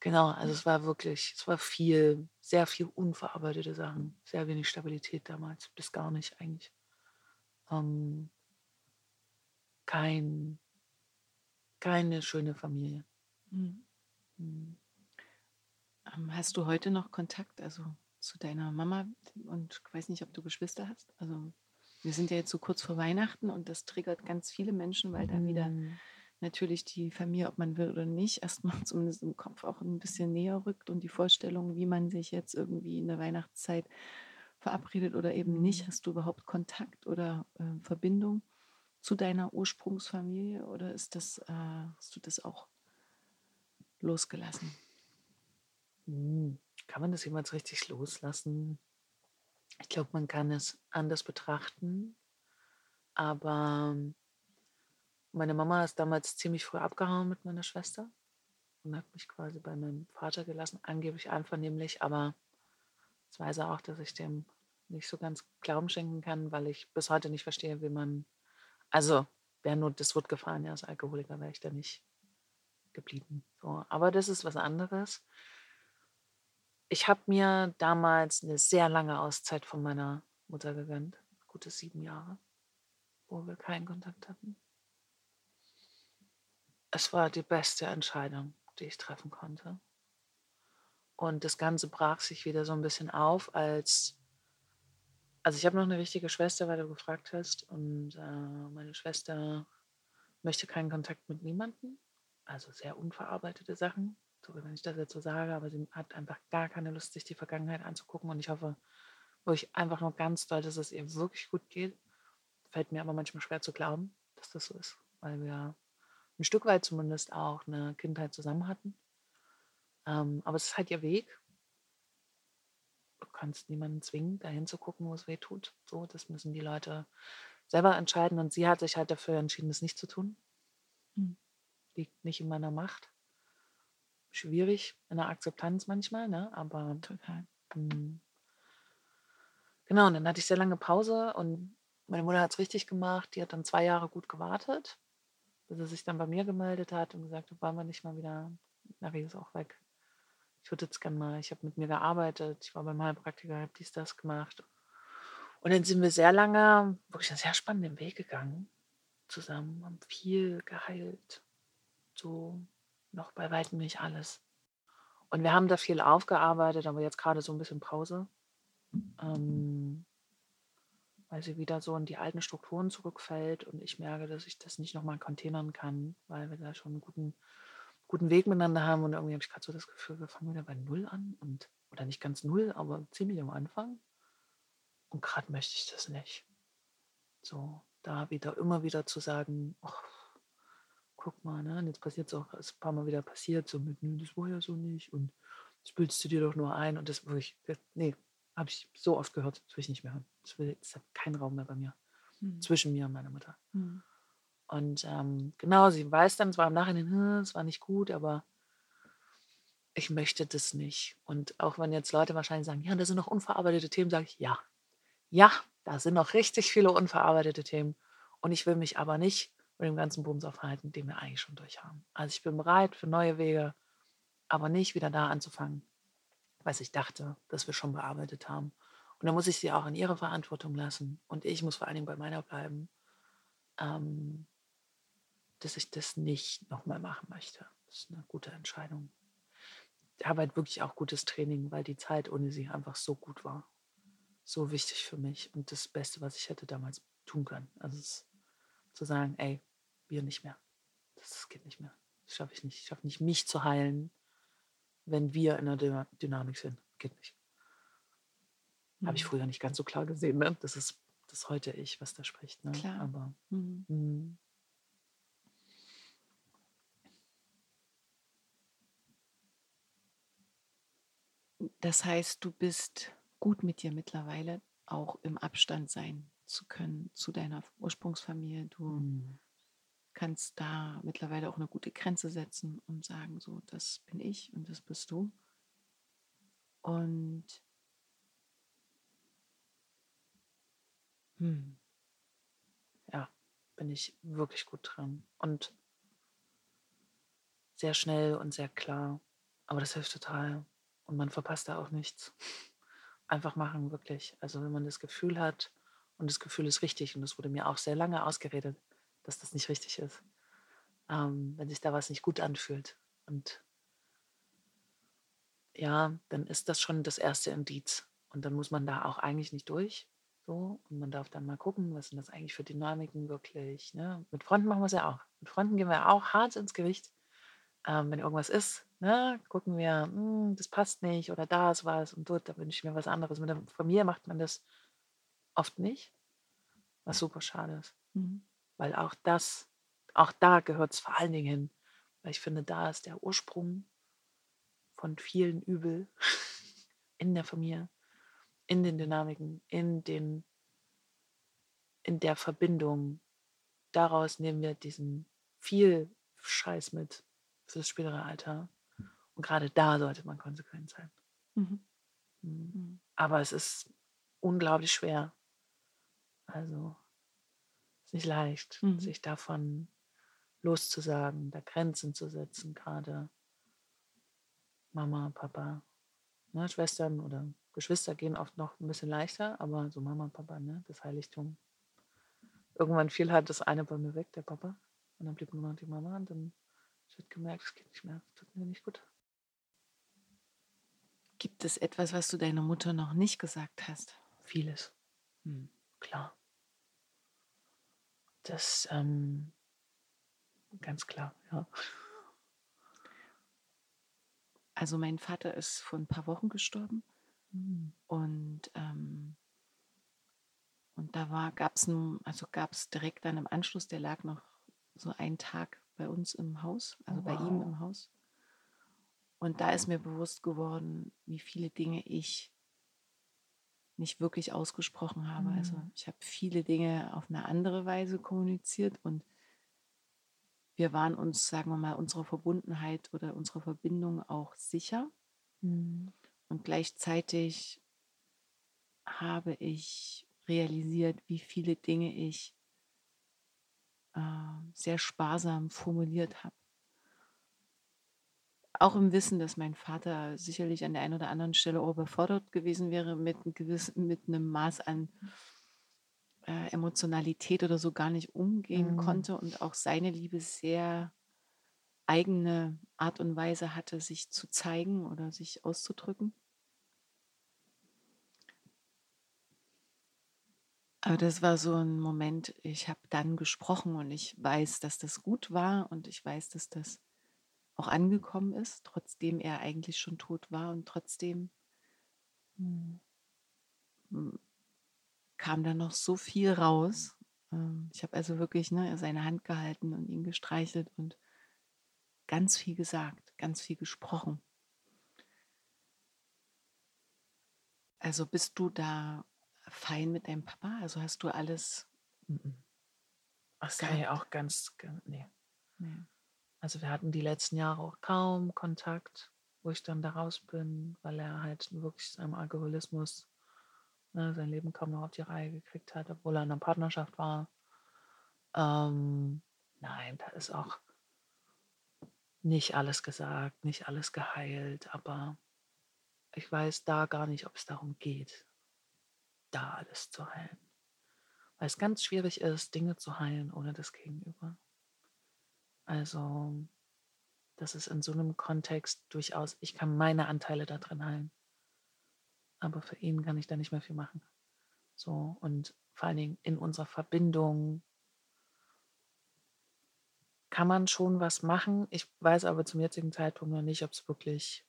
genau, also es war wirklich, es war viel, sehr viel unverarbeitete Sachen, sehr wenig Stabilität damals, bis gar nicht eigentlich. ähm, kein, keine schöne Familie. Mhm. Hast du heute noch Kontakt, also zu deiner Mama? Und ich weiß nicht, ob du Geschwister hast. Also wir sind ja jetzt so kurz vor Weihnachten und das triggert ganz viele Menschen, weil da wieder Mhm. natürlich die Familie, ob man will oder nicht, (laughs) erstmal zumindest im Kopf auch ein bisschen näher rückt und die Vorstellung, wie man sich jetzt irgendwie in der Weihnachtszeit verabredet oder eben nicht. Mhm. Hast du überhaupt Kontakt oder äh, Verbindung zu deiner Ursprungsfamilie oder ist das, äh, hast du das auch losgelassen? Hm, Kann man das jemals richtig loslassen? Ich glaube, man kann es anders betrachten. Aber meine Mama ist damals ziemlich früh abgehauen mit meiner Schwester und hat mich quasi bei meinem Vater gelassen, angeblich einvernehmlich. Aber ich weiß auch, dass ich dem nicht so ganz Glauben schenken kann, weil ich bis heute nicht verstehe, wie man. Also, wäre nur das wird gefahren, ja, als Alkoholiker wäre ich da nicht geblieben. So, aber das ist was anderes. Ich habe mir damals eine sehr lange Auszeit von meiner Mutter gegönnt. Gute sieben Jahre, wo wir keinen Kontakt hatten. Es war die beste Entscheidung, die ich treffen konnte. Und das Ganze brach sich wieder so ein bisschen auf, als. Also, ich habe noch eine richtige Schwester, weil du gefragt hast. Und äh, meine Schwester möchte keinen Kontakt mit niemandem. Also sehr unverarbeitete Sachen, so wenn ich das jetzt so sage, aber sie hat einfach gar keine Lust, sich die Vergangenheit anzugucken. Und ich hoffe wirklich einfach nur ganz doll, dass es ihr wirklich gut geht. Fällt mir aber manchmal schwer zu glauben, dass das so ist, weil wir ein Stück weit zumindest auch eine Kindheit zusammen hatten. Ähm, aber es ist halt ihr Weg. Du kannst niemanden zwingen, dahin zu gucken, wo es weh tut. So, das müssen die Leute selber entscheiden. Und sie hat sich halt dafür entschieden, das nicht zu tun. Hm. Liegt nicht in meiner Macht. Schwierig in der Akzeptanz manchmal, ne? Aber Total. Mm. Genau, und dann hatte ich sehr lange Pause und meine Mutter hat es richtig gemacht. Die hat dann zwei Jahre gut gewartet, bis sie sich dann bei mir gemeldet hat und gesagt hat, wollen wir nicht mal wieder, Nari ist auch weg. Ich würde jetzt gerne mal, ich habe mit mir gearbeitet, ich war beim Heilpraktiker, habe dies, das gemacht. Und dann sind wir sehr lange, wirklich einen sehr spannenden Weg gegangen zusammen, haben viel geheilt. So noch bei weitem nicht alles. Und wir haben da viel aufgearbeitet, aber jetzt gerade so ein bisschen Pause, ähm, weil sie wieder so in die alten Strukturen zurückfällt und ich merke, dass ich das nicht nochmal containern kann, weil wir da schon einen guten, guten Weg miteinander haben und irgendwie habe ich gerade so das Gefühl, wir fangen wieder bei Null an und oder nicht ganz Null, aber ziemlich am Anfang. Und gerade möchte ich das nicht. So, da wieder immer wieder zu sagen, ach, guck mal, ne? Und jetzt passiert es auch, ist ein paar Mal wieder passiert, so mit, nö, das war ja so nicht und das bildest du dir doch nur ein und das wirklich, nee, habe ich so oft gehört, das will ich nicht mehr hören. Das, will, das hat keinen Raum mehr bei mir, Hm. zwischen mir und meiner Mutter. Hm. Und ähm, genau, sie weiß dann zwar im Nachhinein, es war nicht gut, aber ich möchte das nicht. Und auch wenn jetzt Leute wahrscheinlich sagen, ja, da sind noch unverarbeitete Themen, sage ich, ja, ja, da sind noch richtig viele unverarbeitete Themen. Und ich will mich aber nicht mit dem ganzen Bums aufhalten, den wir eigentlich schon durch haben. Also ich bin bereit für neue Wege, aber nicht wieder da anzufangen, was ich dachte, dass wir schon bearbeitet haben. Und da muss ich sie auch in ihre Verantwortung lassen. Und ich muss vor allen Dingen bei meiner bleiben, ähm, dass ich das nicht nochmal machen möchte. Das ist eine gute Entscheidung. Ich habe halt wirklich auch gutes Training, weil die Zeit ohne sie einfach so gut war. So wichtig für mich und das Beste, was ich hätte damals tun können. Also zu sagen, ey, wir nicht mehr. Das geht nicht mehr. Das schaffe ich nicht. Ich schaffe nicht, mich zu heilen, wenn wir in einer Dyna- Dynamik sind. Geht nicht. Habe ich früher nicht ganz so klar gesehen. Ne? Das ist das heute ich, was da spricht. Ne? Klar. Aber Hm. mm, Das heißt, du bist gut mit dir mittlerweile, auch im Abstand sein zu können zu deiner Ursprungsfamilie. Du mm, kannst da mittlerweile auch eine gute Grenze setzen und sagen, so, das bin ich und das bist du. Und hm, ja, bin ich wirklich gut dran. Und sehr schnell und sehr klar. Aber das hilft total. Und man verpasst da auch nichts. (laughs) Einfach machen, wirklich. Also wenn man das Gefühl hat Und das Gefühl ist richtig. Und das wurde mir auch sehr lange ausgeredet, dass das nicht richtig ist. Ähm, wenn sich da was nicht gut anfühlt. Und ja, dann ist das schon das erste Indiz. Und dann muss man da auch eigentlich nicht durch. So, und man darf dann mal gucken, was sind das eigentlich für Dynamiken wirklich. Ne? Mit Freunden machen wir es ja auch. Mit Freunden gehen wir auch hart ins Gericht. Ähm, wenn irgendwas ist, ne, gucken wir, hm, das passt nicht oder da ist was und dort, da wünsche ich mir was anderes. Mit der Familie macht man das oft nicht, was super schade ist. Mhm. Weil auch das, auch da gehört es vor allen Dingen hin. Weil ich finde, da ist der Ursprung von vielen Übel (laughs) in der Familie, in den Dynamiken, in den, in der Verbindung. Daraus nehmen wir diesen viel Scheiß mit fürs spätere Alter. Und gerade da sollte man konsequent sein. Mhm. Mhm. Mhm. Aber es ist unglaublich schwer. Also ist nicht leicht, Mhm. sich davon loszusagen, da Grenzen zu setzen, gerade Mama, Papa, ne, Schwestern oder Geschwister gehen oft noch ein bisschen leichter, aber so Mama, Papa, ne, das Heiligtum. Irgendwann fiel halt das eine bei mir weg, der Papa, und dann blieb nur noch die Mama und dann habe gemerkt, es geht nicht mehr, es tut mir nicht gut. Gibt es etwas, was du deiner Mutter noch nicht gesagt hast? Vieles. Hm. Klar. Das, ähm, ganz klar, ja. Also mein Vater ist vor ein paar Wochen gestorben Mhm. und, ähm, und da war, gab es also gab es direkt dann im Anschluss, der lag noch so einen Tag bei uns im Haus, also bei ihm Wow. im Haus. Und da ist mir bewusst geworden, wie viele Dinge ich nicht wirklich ausgesprochen habe. Also Mhm. ich habe viele Dinge auf eine andere Weise kommuniziert und wir waren uns, sagen wir mal, unserer Verbundenheit oder unserer Verbindung auch sicher. Mhm. Und gleichzeitig habe ich realisiert, wie viele Dinge ich äh, sehr sparsam formuliert habe. Auch im Wissen, dass mein Vater sicherlich an der einen oder anderen Stelle überfordert gewesen wäre mit, einem gewissen, mit einem Maß an äh, Emotionalität oder so gar nicht umgehen Mhm. konnte und auch seine Liebe sehr eigene Art und Weise hatte, sich zu zeigen oder sich auszudrücken. Aber das war so ein Moment, ich habe dann gesprochen und ich weiß, dass das gut war und ich weiß, dass das auch angekommen ist, trotzdem er eigentlich schon tot war und trotzdem Mhm. mm, kam da noch so viel raus. Ähm, Ich habe also wirklich ne, seine Hand gehalten und ihn gestreichelt und ganz viel gesagt, ganz viel gesprochen. Also bist du da fein mit deinem Papa? Also hast du alles. Mhm. Das kann ich auch ganz, ganz nee. Nee. Also wir hatten die letzten Jahre auch kaum Kontakt, wo ich dann da raus bin, weil er halt wirklich seinem Alkoholismus ne, sein Leben kaum noch auf die Reihe gekriegt hat, obwohl er in einer Partnerschaft war. Ähm, nein, da ist auch nicht alles gesagt, nicht alles geheilt, aber ich weiß da gar nicht, ob es darum geht, da alles zu heilen. Weil es ganz schwierig ist, Dinge zu heilen ohne das Gegenüber. Also, das ist in so einem Kontext durchaus, ich kann meine Anteile da drin heilen. Aber für ihn kann ich da nicht mehr viel machen. So, und vor allen Dingen in unserer Verbindung kann man schon was machen. Ich weiß aber zum jetzigen Zeitpunkt noch nicht, ob es wirklich,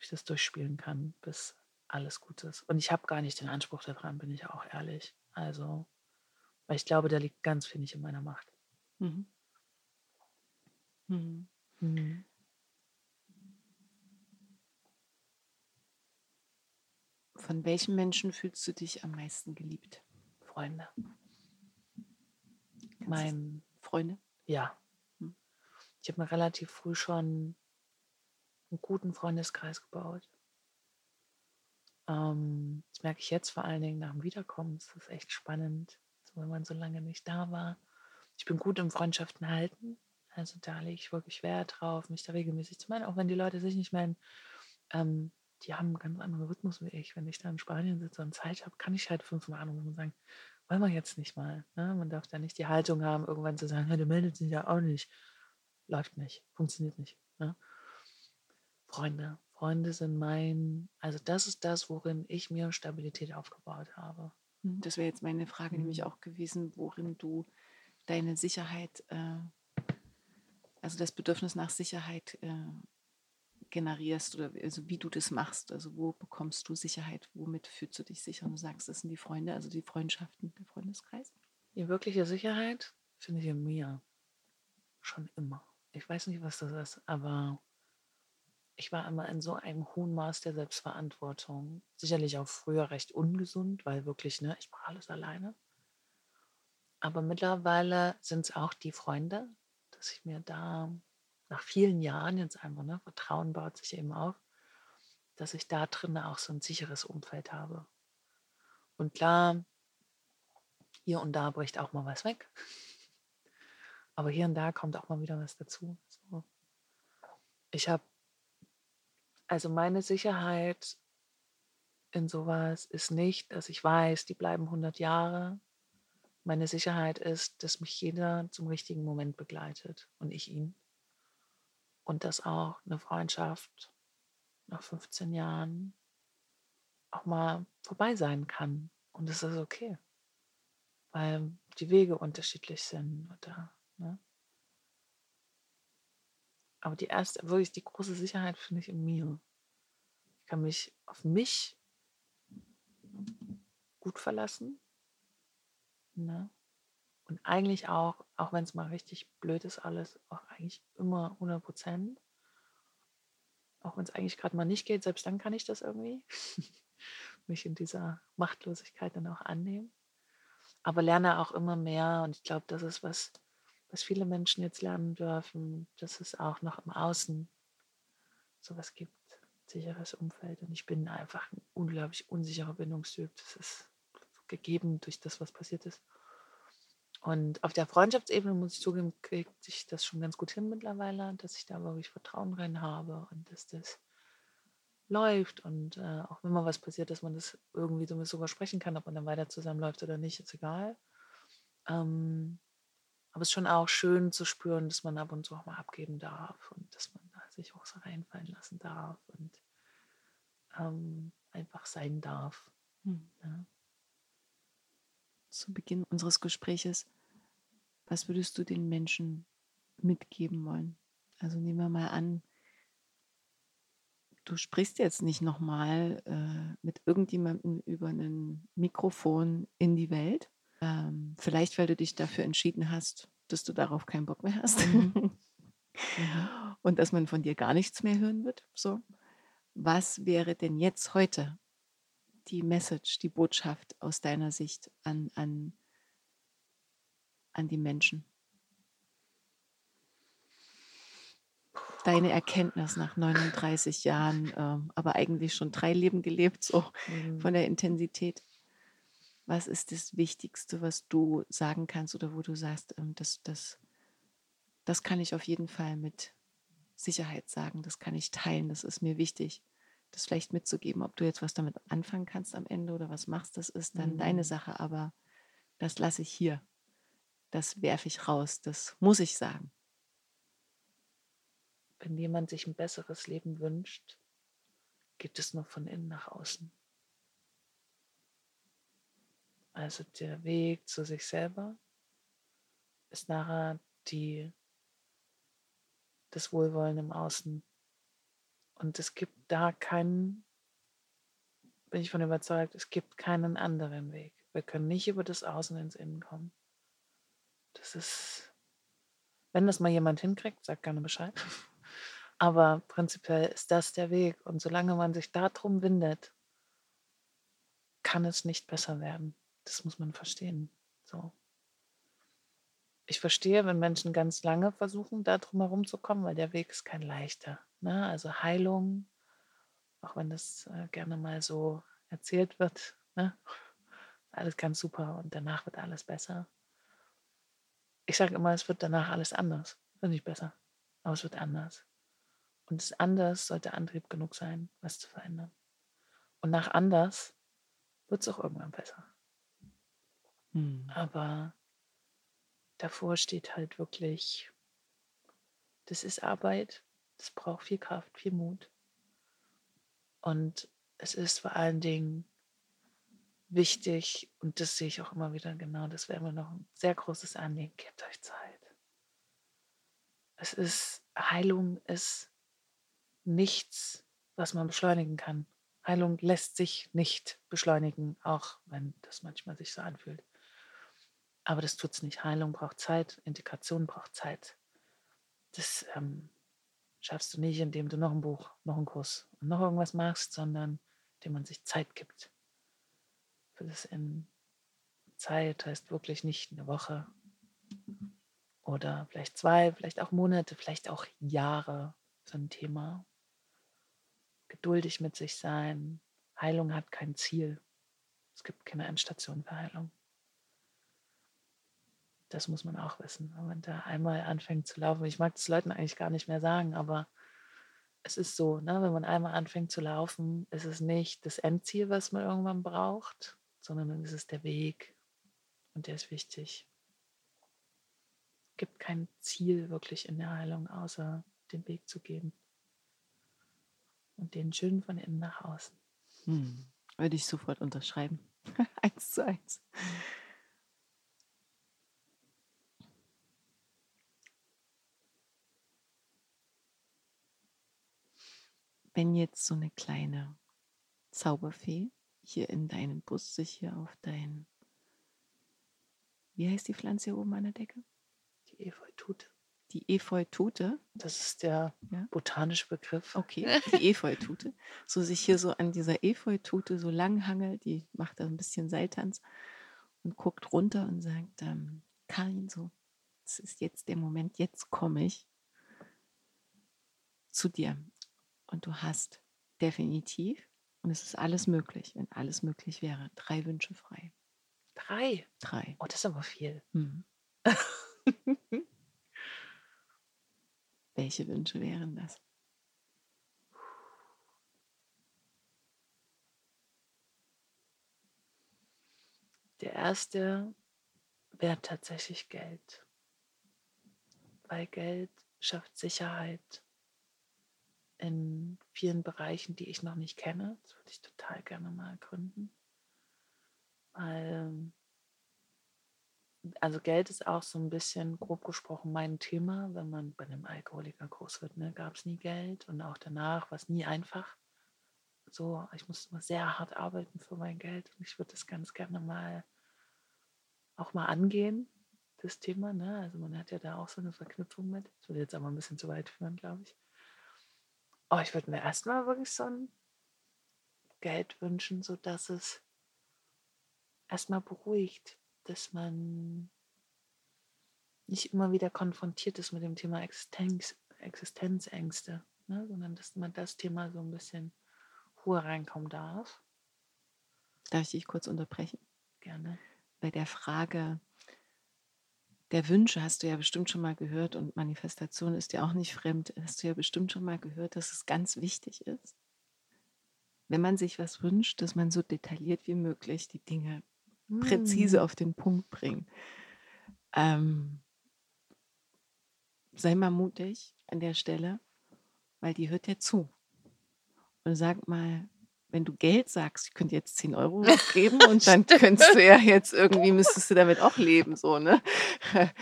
ich das durchspielen kann, bis alles gut ist. Und ich habe gar nicht den Anspruch daran, bin ich auch ehrlich. Also, weil ich glaube, da liegt ganz nicht in meiner Macht. Mhm. Mhm. Mhm. Von welchem Menschen fühlst du dich am meisten geliebt? Freunde. Kannst du- Mein, Freunde? ja. Hm. Ich habe mir relativ früh schon einen guten Freundeskreis gebaut. Ähm, das merke ich jetzt vor allen Dingen nach dem Wiederkommen. Das ist echt spannend, so, wenn man so lange nicht da war. Ich bin gut im Freundschaften halten. Also da lege ich wirklich Wert drauf, mich da regelmäßig zu melden, auch wenn die Leute sich nicht melden. Ähm, die haben einen ganz anderen Rhythmus wie ich. Wenn ich da in Spanien sitze und Zeit habe, kann ich halt fünfmal anrufen und sagen, wollen wir jetzt nicht mal. Ne? Man darf da nicht die Haltung haben, irgendwann zu sagen, hey, du meldest dich ja auch nicht. Läuft nicht, funktioniert nicht. Ne? Freunde, Freunde sind mein, also das ist das, worin ich mir Stabilität aufgebaut habe. Hm, das wäre jetzt meine Frage mhm. nämlich auch gewesen, worin du deine Sicherheit, äh, also das Bedürfnis nach Sicherheit äh, generierst oder also wie du das machst. Also wo bekommst du Sicherheit? Womit fühlst du dich sicher? Und du sagst, das sind die Freunde, also die Freundschaften, der Freundeskreis. Die wirkliche Sicherheit finde ich in mir. Schon immer. Ich weiß nicht, was das ist, aber ich war immer in so einem hohen Maß der Selbstverantwortung. Sicherlich auch früher recht ungesund, weil wirklich, ne, ich mache alles alleine. Aber mittlerweile sind es auch die Freunde, dass ich mir da nach vielen Jahren jetzt einfach, ne, Vertrauen baut sich eben auf, dass ich da drin auch so ein sicheres Umfeld habe. Und klar, hier und da bricht auch mal was weg. (laughs) Aber hier und da kommt auch mal wieder was dazu. So. Ich habe, also meine Sicherheit in sowas ist nicht, dass ich weiß, die bleiben 100 Jahre. Meine Sicherheit ist, dass mich jeder zum richtigen Moment begleitet und ich ihn und dass auch eine Freundschaft nach 15 Jahren auch mal vorbei sein kann. Und es ist okay, weil die Wege unterschiedlich sind. Oder, ne? Aber die erste, wirklich die große Sicherheit finde ich in mir. Ich kann mich auf mich gut verlassen. Ne? Und eigentlich auch, auch wenn es mal richtig blöd ist, alles, auch eigentlich immer 100 Prozent. Auch wenn es eigentlich gerade mal nicht geht, selbst dann kann ich das irgendwie. (laughs) Mich in dieser Machtlosigkeit dann auch annehmen. Aber lerne auch immer mehr. Und ich glaube, das ist was, was viele Menschen jetzt lernen dürfen, dass es auch noch im Außen sowas gibt. Sicheres Umfeld. Und ich bin einfach ein unglaublich unsicherer Bindungstyp. Das ist gegeben durch das, was passiert ist. Und auf der Freundschaftsebene muss ich zugeben, kriegt sich das schon ganz gut hin mittlerweile, dass ich da wirklich Vertrauen rein habe und dass das läuft. Und äh, auch wenn mal was passiert, dass man das irgendwie so sogar sprechen kann, ob man dann weiter zusammenläuft oder nicht, ist egal. Ähm, aber es ist schon auch schön zu spüren, dass man ab und zu auch mal abgeben darf und dass man sich auch so reinfallen lassen darf und ähm, einfach sein darf. Hm. Ja. Zu Beginn unseres Gespräches was würdest du den Menschen mitgeben wollen? Also nehmen wir mal an, du sprichst jetzt nicht nochmal äh, mit irgendjemandem über ein Mikrofon in die Welt. Ähm, vielleicht, weil du dich dafür entschieden hast, dass du darauf keinen Bock mehr hast. Mhm. (laughs) mhm. Und dass man von dir gar nichts mehr hören wird. So. Was wäre denn jetzt heute die Message, die Botschaft aus deiner Sicht an, an an die Menschen? Deine Erkenntnis nach 39 Jahren, äh, aber eigentlich schon drei Leben gelebt, so mhm. von der Intensität. Was ist das Wichtigste, was du sagen kannst oder wo du sagst, ähm, das, das, das kann ich auf jeden Fall mit Sicherheit sagen, das kann ich teilen, das ist mir wichtig, das vielleicht mitzugeben. Ob du jetzt was damit anfangen kannst am Ende oder was machst, das ist dann mhm. deine Sache, aber das lasse ich hier das werfe ich raus, das muss ich sagen. Wenn jemand sich ein besseres Leben wünscht, geht es nur von innen nach außen. Also der Weg zu sich selber ist nachher die, das Wohlwollen im Außen. Und es gibt da keinen, bin ich von überzeugt, es gibt keinen anderen Weg. Wir können nicht über das Außen ins Innen kommen. Das ist, wenn das mal jemand hinkriegt, sagt gerne Bescheid. (laughs) Aber prinzipiell ist das der Weg. Und solange man sich darum windet, kann es nicht besser werden. Das muss man verstehen. So. Ich verstehe, wenn Menschen ganz lange versuchen, da drum herum zu kommen, weil der Weg ist kein leichter. Ne? Also Heilung, auch wenn das äh, gerne mal so erzählt wird, ne? (laughs) alles ganz super und danach wird alles besser ich sage immer, es wird danach alles anders. Es wird nicht besser, aber es wird anders. Und das anders sollte Antrieb genug sein, was zu verändern. Und nach anders wird es auch irgendwann besser. Hm. Aber davor steht halt wirklich, das ist Arbeit, das braucht viel Kraft, viel Mut. Und es ist vor allen Dingen wichtig, und das sehe ich auch immer wieder genau, das wäre immer noch ein sehr großes Anliegen, gebt euch Zeit. Es ist, Heilung ist nichts, was man beschleunigen kann. Heilung lässt sich nicht beschleunigen, auch wenn das manchmal sich so anfühlt. Aber das tut es nicht. Heilung braucht Zeit, Integration braucht Zeit. Das ähm, schaffst du nicht, indem du noch ein Buch, noch einen Kurs und noch irgendwas machst, sondern indem man sich Zeit gibt. Für das in Zeit heißt wirklich nicht eine Woche oder vielleicht zwei, vielleicht auch Monate, vielleicht auch Jahre so ein Thema. Geduldig mit sich sein. Heilung hat kein Ziel. Es gibt keine Endstation für Heilung. Das muss man auch wissen, wenn man da einmal anfängt zu laufen. Ich mag das Leuten eigentlich gar nicht mehr sagen, aber es ist so, ne? wenn man einmal anfängt zu laufen, ist es nicht das Endziel, was man irgendwann braucht, sondern dann ist es der Weg und der ist wichtig. Es gibt kein Ziel wirklich in der Heilung, außer den Weg zu gehen und den schön von innen nach außen. Hm. Würde ich sofort unterschreiben. (laughs) eins zu eins. Wenn jetzt so eine kleine Zauberfee hier in deinem Bus sich hier auf dein, wie heißt die Pflanze hier oben an der Decke? Die Efeutute. Die Efeutute. Das ist der ja? botanische Begriff. Okay, (laughs) die Efeutute. So sich hier so an dieser Efeutute so lang hangelt, die macht da ein bisschen Seiltanz und guckt runter und sagt, ähm, Karin, so, es ist jetzt der Moment, jetzt komme ich zu dir. Und du hast definitiv, und es ist alles möglich, wenn alles möglich wäre, drei Wünsche frei. Drei? Drei. Oh, das ist aber viel. Mhm. (laughs) Welche Wünsche wären das? Der erste wäre tatsächlich Geld. Weil Geld schafft Sicherheit in vielen Bereichen, die ich noch nicht kenne. Das würde ich total gerne mal gründen. Weil, also Geld ist auch so ein bisschen, grob gesprochen, mein Thema. Wenn man bei einem Alkoholiker groß wird, ne, gab es nie Geld und auch danach war es nie einfach. So, ich musste immer sehr hart arbeiten für mein Geld und ich würde das ganz gerne mal auch mal angehen, das Thema. Ne? Also man hat ja da auch so eine Verknüpfung mit. Das würde jetzt aber ein bisschen zu weit führen, glaube ich. Oh, ich würde mir erstmal wirklich so ein Geld wünschen, sodass es erstmal beruhigt, dass man nicht immer wieder konfrontiert ist mit dem Thema Existenz, Existenzängste, ne? sondern dass man das Thema so ein bisschen Ruhe reinkommen darf. Darf ich dich kurz unterbrechen? Gerne. Bei der Frage, der Wünsche hast du ja bestimmt schon mal gehört und Manifestation ist ja auch nicht fremd. Hast du ja bestimmt schon mal gehört, dass es ganz wichtig ist, wenn man sich was wünscht, dass man so detailliert wie möglich die Dinge mm. präzise auf den Punkt bringt. Ähm, sei mal mutig an der Stelle, weil die hört dir zu. Und sag mal, wenn du Geld sagst, ich könnte jetzt 10 Euro (laughs) geben und dann könntest du ja jetzt irgendwie, (laughs) müsstest du damit auch leben, so, ne? (laughs)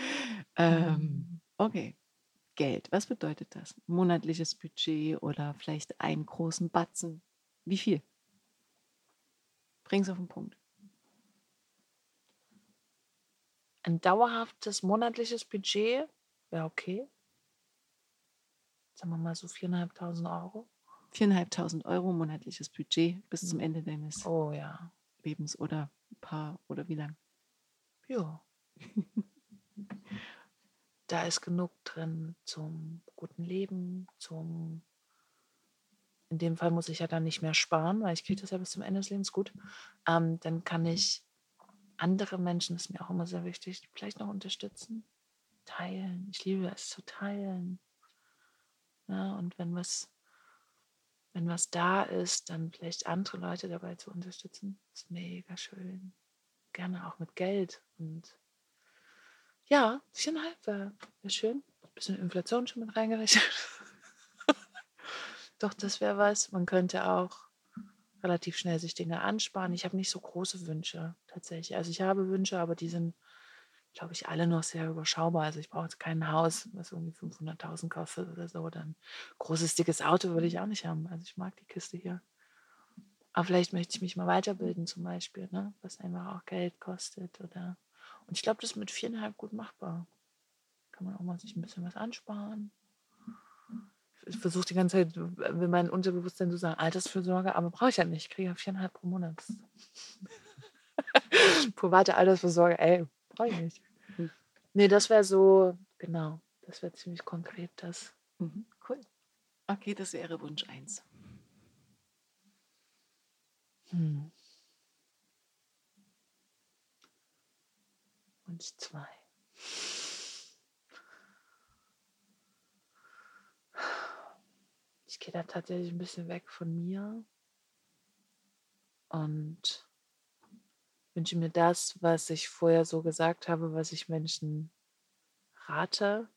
ähm, mhm. okay. Geld, was bedeutet das? Monatliches Budget oder vielleicht einen großen Batzen? Wie viel? Bring's auf den Punkt. Ein dauerhaftes monatliches Budget wäre okay. Sagen wir mal so 4.500 Euro. 4.500 Euro monatliches Budget bis zum mhm. Ende deines oh, ja. Lebens oder ein paar oder wie lang? Ja. (laughs) da ist genug drin zum guten Leben, zum in dem Fall muss ich ja dann nicht mehr sparen, weil ich kriege das ja bis zum Ende des Lebens gut. Ähm, dann kann ich andere Menschen, das ist mir auch immer sehr wichtig, vielleicht noch unterstützen, teilen. Ich liebe es zu teilen Ja, und wenn was, wenn was da ist, dann vielleicht andere Leute dabei zu unterstützen, ist mega schön. Gerne auch mit Geld. Und ja, viereinhalb wäre wär schön. Ein bisschen Inflation schon mit reingerechnet. (laughs) Doch, das wäre was. Man könnte auch relativ schnell sich Dinge ansparen. Ich habe nicht so große Wünsche tatsächlich. Also ich habe Wünsche, aber die sind, glaube ich, alle noch sehr überschaubar. Also ich brauche jetzt kein Haus, was irgendwie 500.000 kostet oder so. Dann großes, dickes Auto würde ich auch nicht haben. Also ich mag die Kiste hier. Aber vielleicht möchte ich mich mal weiterbilden zum Beispiel, ne? was einfach auch Geld kostet. Oder und ich glaube, das ist mit viereinhalb gut machbar. Kann man auch mal sich ein bisschen was ansparen ich versuche die ganze Zeit, will mein Unterbewusstsein zu sagen, Altersfürsorge, aber brauche ich ja nicht. Ich kriege ja viereinhalb pro Monat. (laughs) Private Altersvorsorge, ey, brauche ich nicht. Nee, das wäre so, genau, das wäre ziemlich konkret das. Mhm, cool. Okay, das wäre Wunsch 1. Hm. Wunsch 2. ich gehe da tatsächlich ein bisschen weg von mir und wünsche mir das, was ich vorher so gesagt habe, was ich Menschen rate,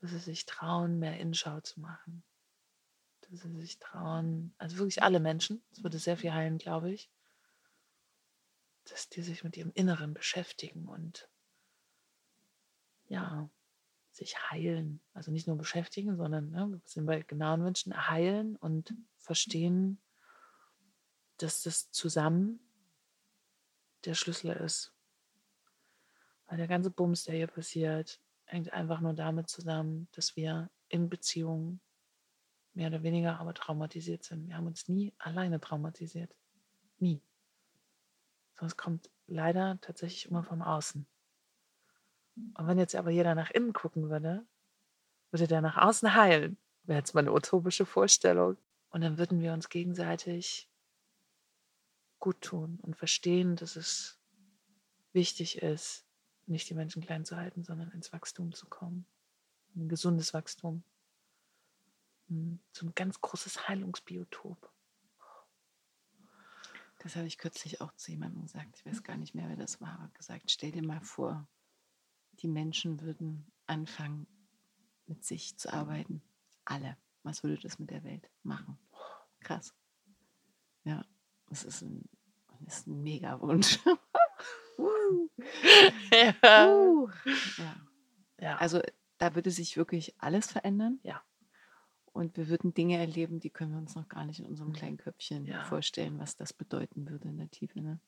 dass sie sich trauen, mehr Inschau zu machen. Dass sie sich trauen, also wirklich alle Menschen, es würde sehr viel heilen, glaube ich, dass die sich mit ihrem Inneren beschäftigen und ja, sich heilen. Also nicht nur beschäftigen, sondern ne, wir sind bei genauen Wünschen heilen und verstehen, dass das zusammen der Schlüssel ist. Weil der ganze Bums, der hier passiert, hängt einfach nur damit zusammen, dass wir in Beziehungen mehr oder weniger aber traumatisiert sind. Wir haben uns nie alleine traumatisiert. Nie. Sonst kommt leider tatsächlich immer vom Außen. Und wenn jetzt aber jeder nach innen gucken würde, würde der nach außen heilen. Wäre jetzt mal eine utopische Vorstellung. Und dann würden wir uns gegenseitig gut tun und verstehen, dass es wichtig ist, nicht die Menschen klein zu halten, sondern ins Wachstum zu kommen. Ein gesundes Wachstum. Hm, so ein ganz großes Heilungsbiotop. Das habe ich kürzlich auch zu jemandem gesagt. Ich weiß gar nicht mehr, wer das war, aber gesagt, stell dir mal vor, die Menschen würden anfangen, mit sich zu arbeiten. Alle. Was würde das mit der Welt machen? Krass. Ja, das ist ein, ist ein Mega-Wunsch. (laughs) (laughs) ja. Uh. ja. ja. Also da würde sich wirklich alles verändern. Ja. Und wir würden Dinge erleben, die können wir uns noch gar nicht in unserem kleinen Köpfchen ja. vorstellen, was das bedeuten würde in der Tiefe. Ne?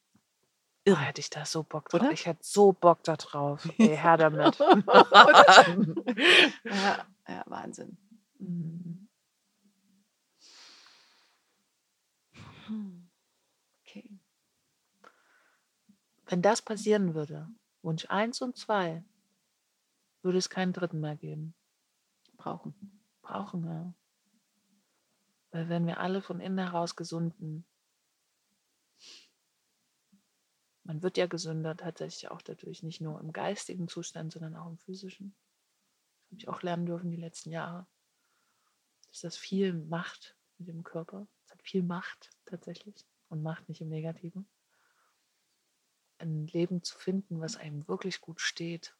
Irre. Oh, hätte ich da so Bock drauf. Oder? Ich hätte so Bock da drauf. (laughs) Ey, her damit. ja, ja, Wahnsinn. Mhm. Okay. Wenn das passieren würde, Wunsch 1 und 2, würde es keinen dritten mehr geben. Brauchen. Brauchen, ja. Weil wenn wir alle von innen heraus gesunden man wird ja gesünder tatsächlich auch dadurch, nicht nur im geistigen Zustand, sondern auch im physischen. Das habe ich auch lernen dürfen die letzten Jahre. Dass das viel macht mit dem Körper. Es hat viel Macht tatsächlich und Macht nicht im Negativen. Ein Leben zu finden, was einem wirklich gut steht.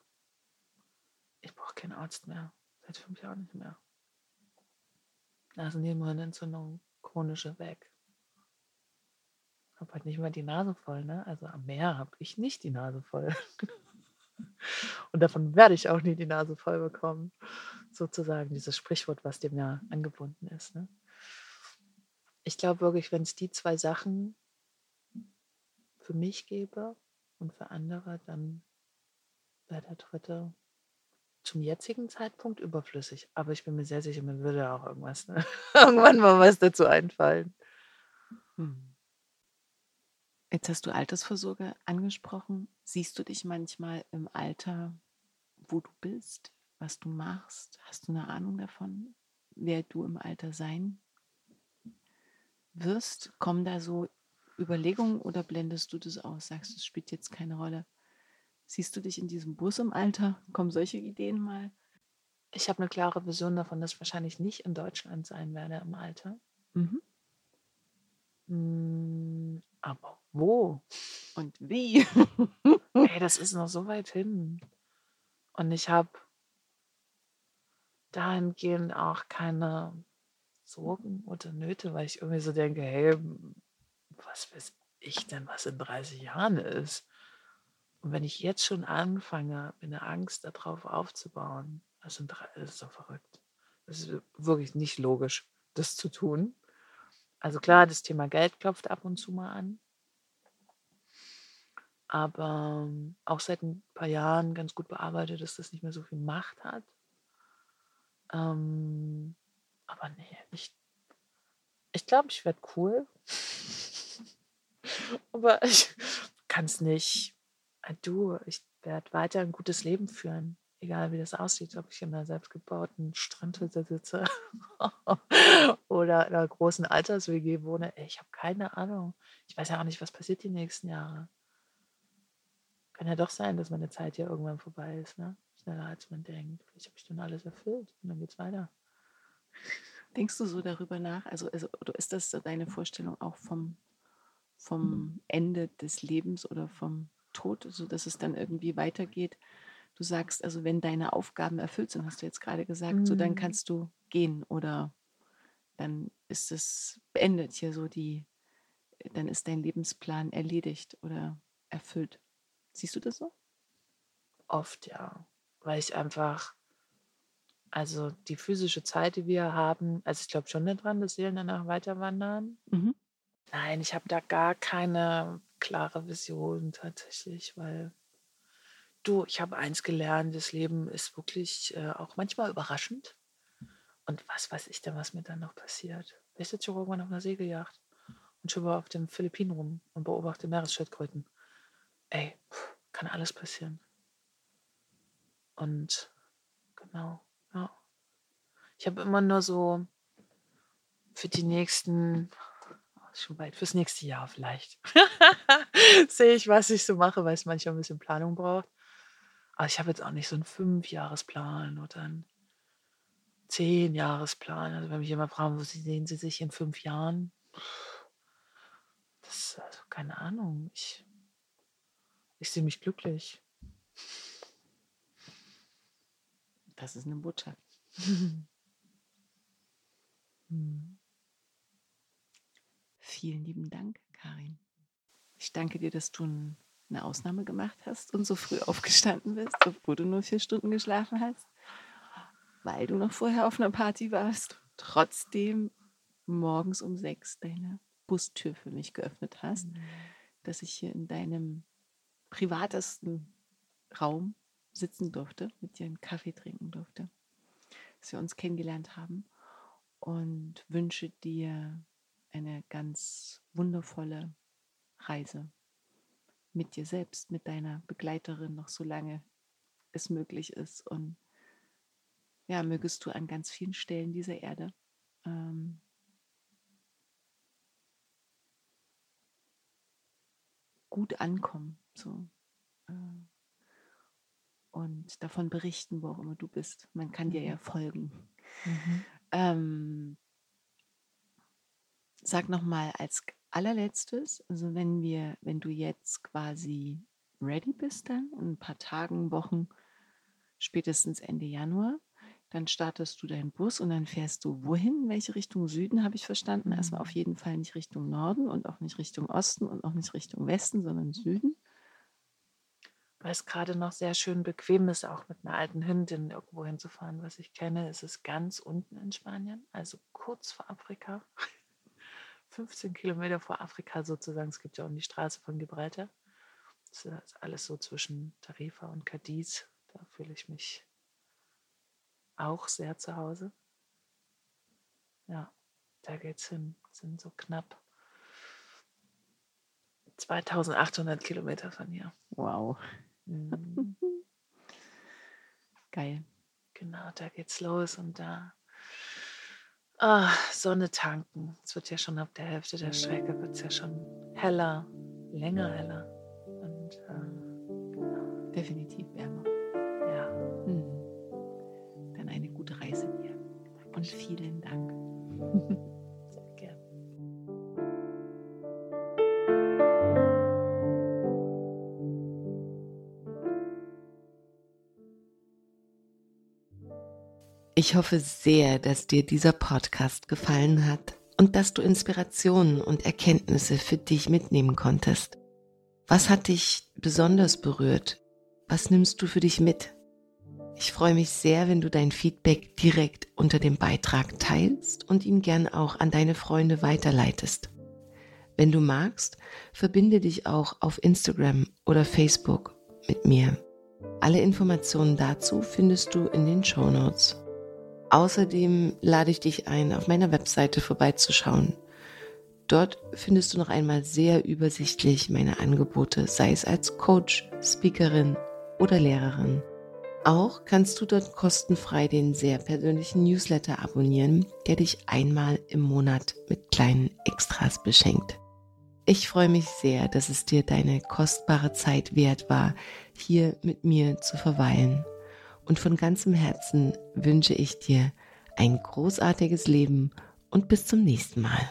Ich brauche keinen Arzt mehr. Seit fünf Jahren nicht mehr. Nasennebenhöhlenentzündung, chronische weg habe halt nicht mehr die Nase voll. Ne? Also am Meer habe ich nicht die Nase voll. (laughs) Und davon werde ich auch nie die Nase voll bekommen. Sozusagen dieses Sprichwort, was dem ja angebunden ist. Ne? Ich glaube wirklich, wenn es die zwei Sachen für mich gäbe und für andere, dann wäre der dritte zum jetzigen Zeitpunkt überflüssig. Aber ich bin mir sehr sicher, mir würde auch irgendwas, ne? (laughs) irgendwann mal was dazu einfallen. Hm. Jetzt hast du Altersvorsorge angesprochen. Siehst du dich manchmal im Alter, wo du bist, was du machst? Hast du eine Ahnung davon, wer du im Alter sein wirst? Kommen da so Überlegungen oder blendest du das aus? Sagst du, es spielt jetzt keine Rolle? Siehst du dich in diesem Bus im Alter? Kommen solche Ideen mal? Ich habe eine klare Vision davon, dass ich wahrscheinlich nicht in Deutschland sein werde im Alter. Mhm. Hm, aber wo? Und wie? (laughs) Ey, das ist noch so weit hin. Und ich habe dahingehend auch keine Sorgen oder Nöte, weil ich irgendwie so denke, hey, was weiß ich denn, was in 30 Jahren ist? Und wenn ich jetzt schon anfange, mit einer Angst darauf aufzubauen, das, ist doch verrückt. Das ist wirklich nicht logisch, das zu tun. Also klar, das Thema Geld klopft ab und zu mal an. Aber ähm, auch seit ein paar Jahren ganz gut bearbeitet, dass das nicht mehr so viel Macht hat. Ähm, aber nee, ich, ich glaube, ich werde cool. (laughs) aber (laughs) ich kann es nicht. Äh, du, ich werde weiter ein gutes Leben führen. Egal wie das aussieht, ob ich in einer selbstgebauten Strandhütte sitze (laughs) oder in einer großen Alters-WG wohne. Ich habe keine Ahnung. Ich weiß ja auch nicht, was passiert die nächsten Jahre. Kann ja doch sein, dass meine Zeit hier irgendwann vorbei ist, ne? Schneller als man denkt. Vielleicht habe ich dann alles erfüllt und dann geht's weiter. Denkst du so darüber nach? Also, also ist das deine Vorstellung auch vom, vom Ende des Lebens oder vom Tod, sodass es dann irgendwie weitergeht? Du sagst, also wenn deine Aufgaben erfüllt sind, hast du jetzt gerade gesagt, mhm. so dann mhm. kannst du gehen oder dann ist es beendet hier so die, dann ist dein Lebensplan erledigt oder erfüllt. Siehst du das so? Oft ja, weil ich einfach, also die physische Zeit, die wir haben, also ich glaube schon daran, dass Seelen danach weiter wandern. Mhm. Nein, ich habe da gar keine klare Vision tatsächlich, weil du, ich habe eins gelernt, das Leben ist wirklich äh, auch manchmal überraschend. Und was weiß ich denn, was mir dann noch passiert? Ich sitze schon irgendwann auf einer Segeljagd und schiebe auf den Philippinen rum und beobachte Meeresschildkröten ey, kann alles passieren. Und genau, ja. Ich habe immer nur so für die nächsten, schon weit, fürs nächste Jahr vielleicht, (laughs) sehe ich, was ich so mache, weil es manchmal ein bisschen Planung braucht. Aber ich habe jetzt auch nicht so einen Fünfjahresplan oder einen Zehn-Jahresplan. Also wenn mich jemand fragt, wo sehen Sie sich in fünf Jahren? Das ist also keine Ahnung. Ich ich sehe mich glücklich. Das ist eine Botschaft. (laughs) Vielen lieben Dank, Karin. Ich danke dir, dass du eine Ausnahme gemacht hast und so früh aufgestanden bist, obwohl du nur vier Stunden geschlafen hast, weil du noch vorher auf einer Party warst, trotzdem morgens um sechs deine Bustür für mich geöffnet hast, mhm. dass ich hier in deinem privatesten Raum sitzen durfte, mit dir einen Kaffee trinken durfte, dass wir uns kennengelernt haben und wünsche dir eine ganz wundervolle Reise mit dir selbst, mit deiner Begleiterin noch so lange es möglich ist und ja, mögest du an ganz vielen Stellen dieser Erde ähm, gut ankommen. So. Äh, und davon berichten, wo auch immer du bist. Man kann dir ja mhm. folgen. Mhm. Ähm, sag nochmal als allerletztes, also wenn wir, wenn du jetzt quasi ready bist dann, in ein paar Tagen, Wochen, spätestens Ende Januar, dann startest du deinen Bus und dann fährst du wohin? In welche Richtung Süden habe ich verstanden? Erstmal auf mhm. jeden Fall nicht Richtung Norden und auch nicht Richtung Osten und auch nicht Richtung Westen, sondern Süden. Weil es gerade noch sehr schön bequem ist, auch mit einer alten Hündin irgendwo hinzufahren. Was ich kenne, ist es ganz unten in Spanien, also kurz vor Afrika. 15 Kilometer vor Afrika sozusagen. Es gibt ja auch die Straße von Gibraltar. Das ist alles so zwischen Tarifa und Cadiz. Da fühle ich mich auch sehr zu Hause. Ja, da geht's hin. Das sind so knapp 2800 Kilometer von hier. Wow. Mhm. (laughs) Geil. Genau, da geht's los und da oh, Sonne tanken. Es wird ja schon ab der Hälfte der Strecke wird es ja schon heller, länger heller. Und äh, genau. definitiv wärmer. Ja. Hm. Dann eine beweise dir. Und vielen Dank. (laughs) Ich hoffe sehr, dass dir dieser Podcast gefallen hat und dass du Inspirationen und Erkenntnisse für dich mitnehmen konntest. Was hat dich besonders berührt? Was nimmst du für dich mit? Ich freue mich sehr, wenn du dein Feedback direkt unter dem Beitrag teilst und ihn gern auch an deine Freunde weiterleitest. Wenn du magst, verbinde dich auch auf Instagram oder Facebook mit mir. Alle Informationen dazu findest du in den Show Notes. Außerdem lade ich dich ein, auf meiner Webseite vorbeizuschauen. Dort findest du noch einmal sehr übersichtlich meine Angebote, sei es als Coach, Speakerin oder Lehrerin. Auch kannst du dort kostenfrei den sehr persönlichen Newsletter abonnieren, der dich einmal im Monat mit kleinen Extras beschenkt. Ich freue mich sehr, dass es dir deine kostbare Zeit wert war, hier mit mir zu verweilen und von ganzem Herzen wünsche ich dir ein großartiges Leben und bis zum nächsten Mal.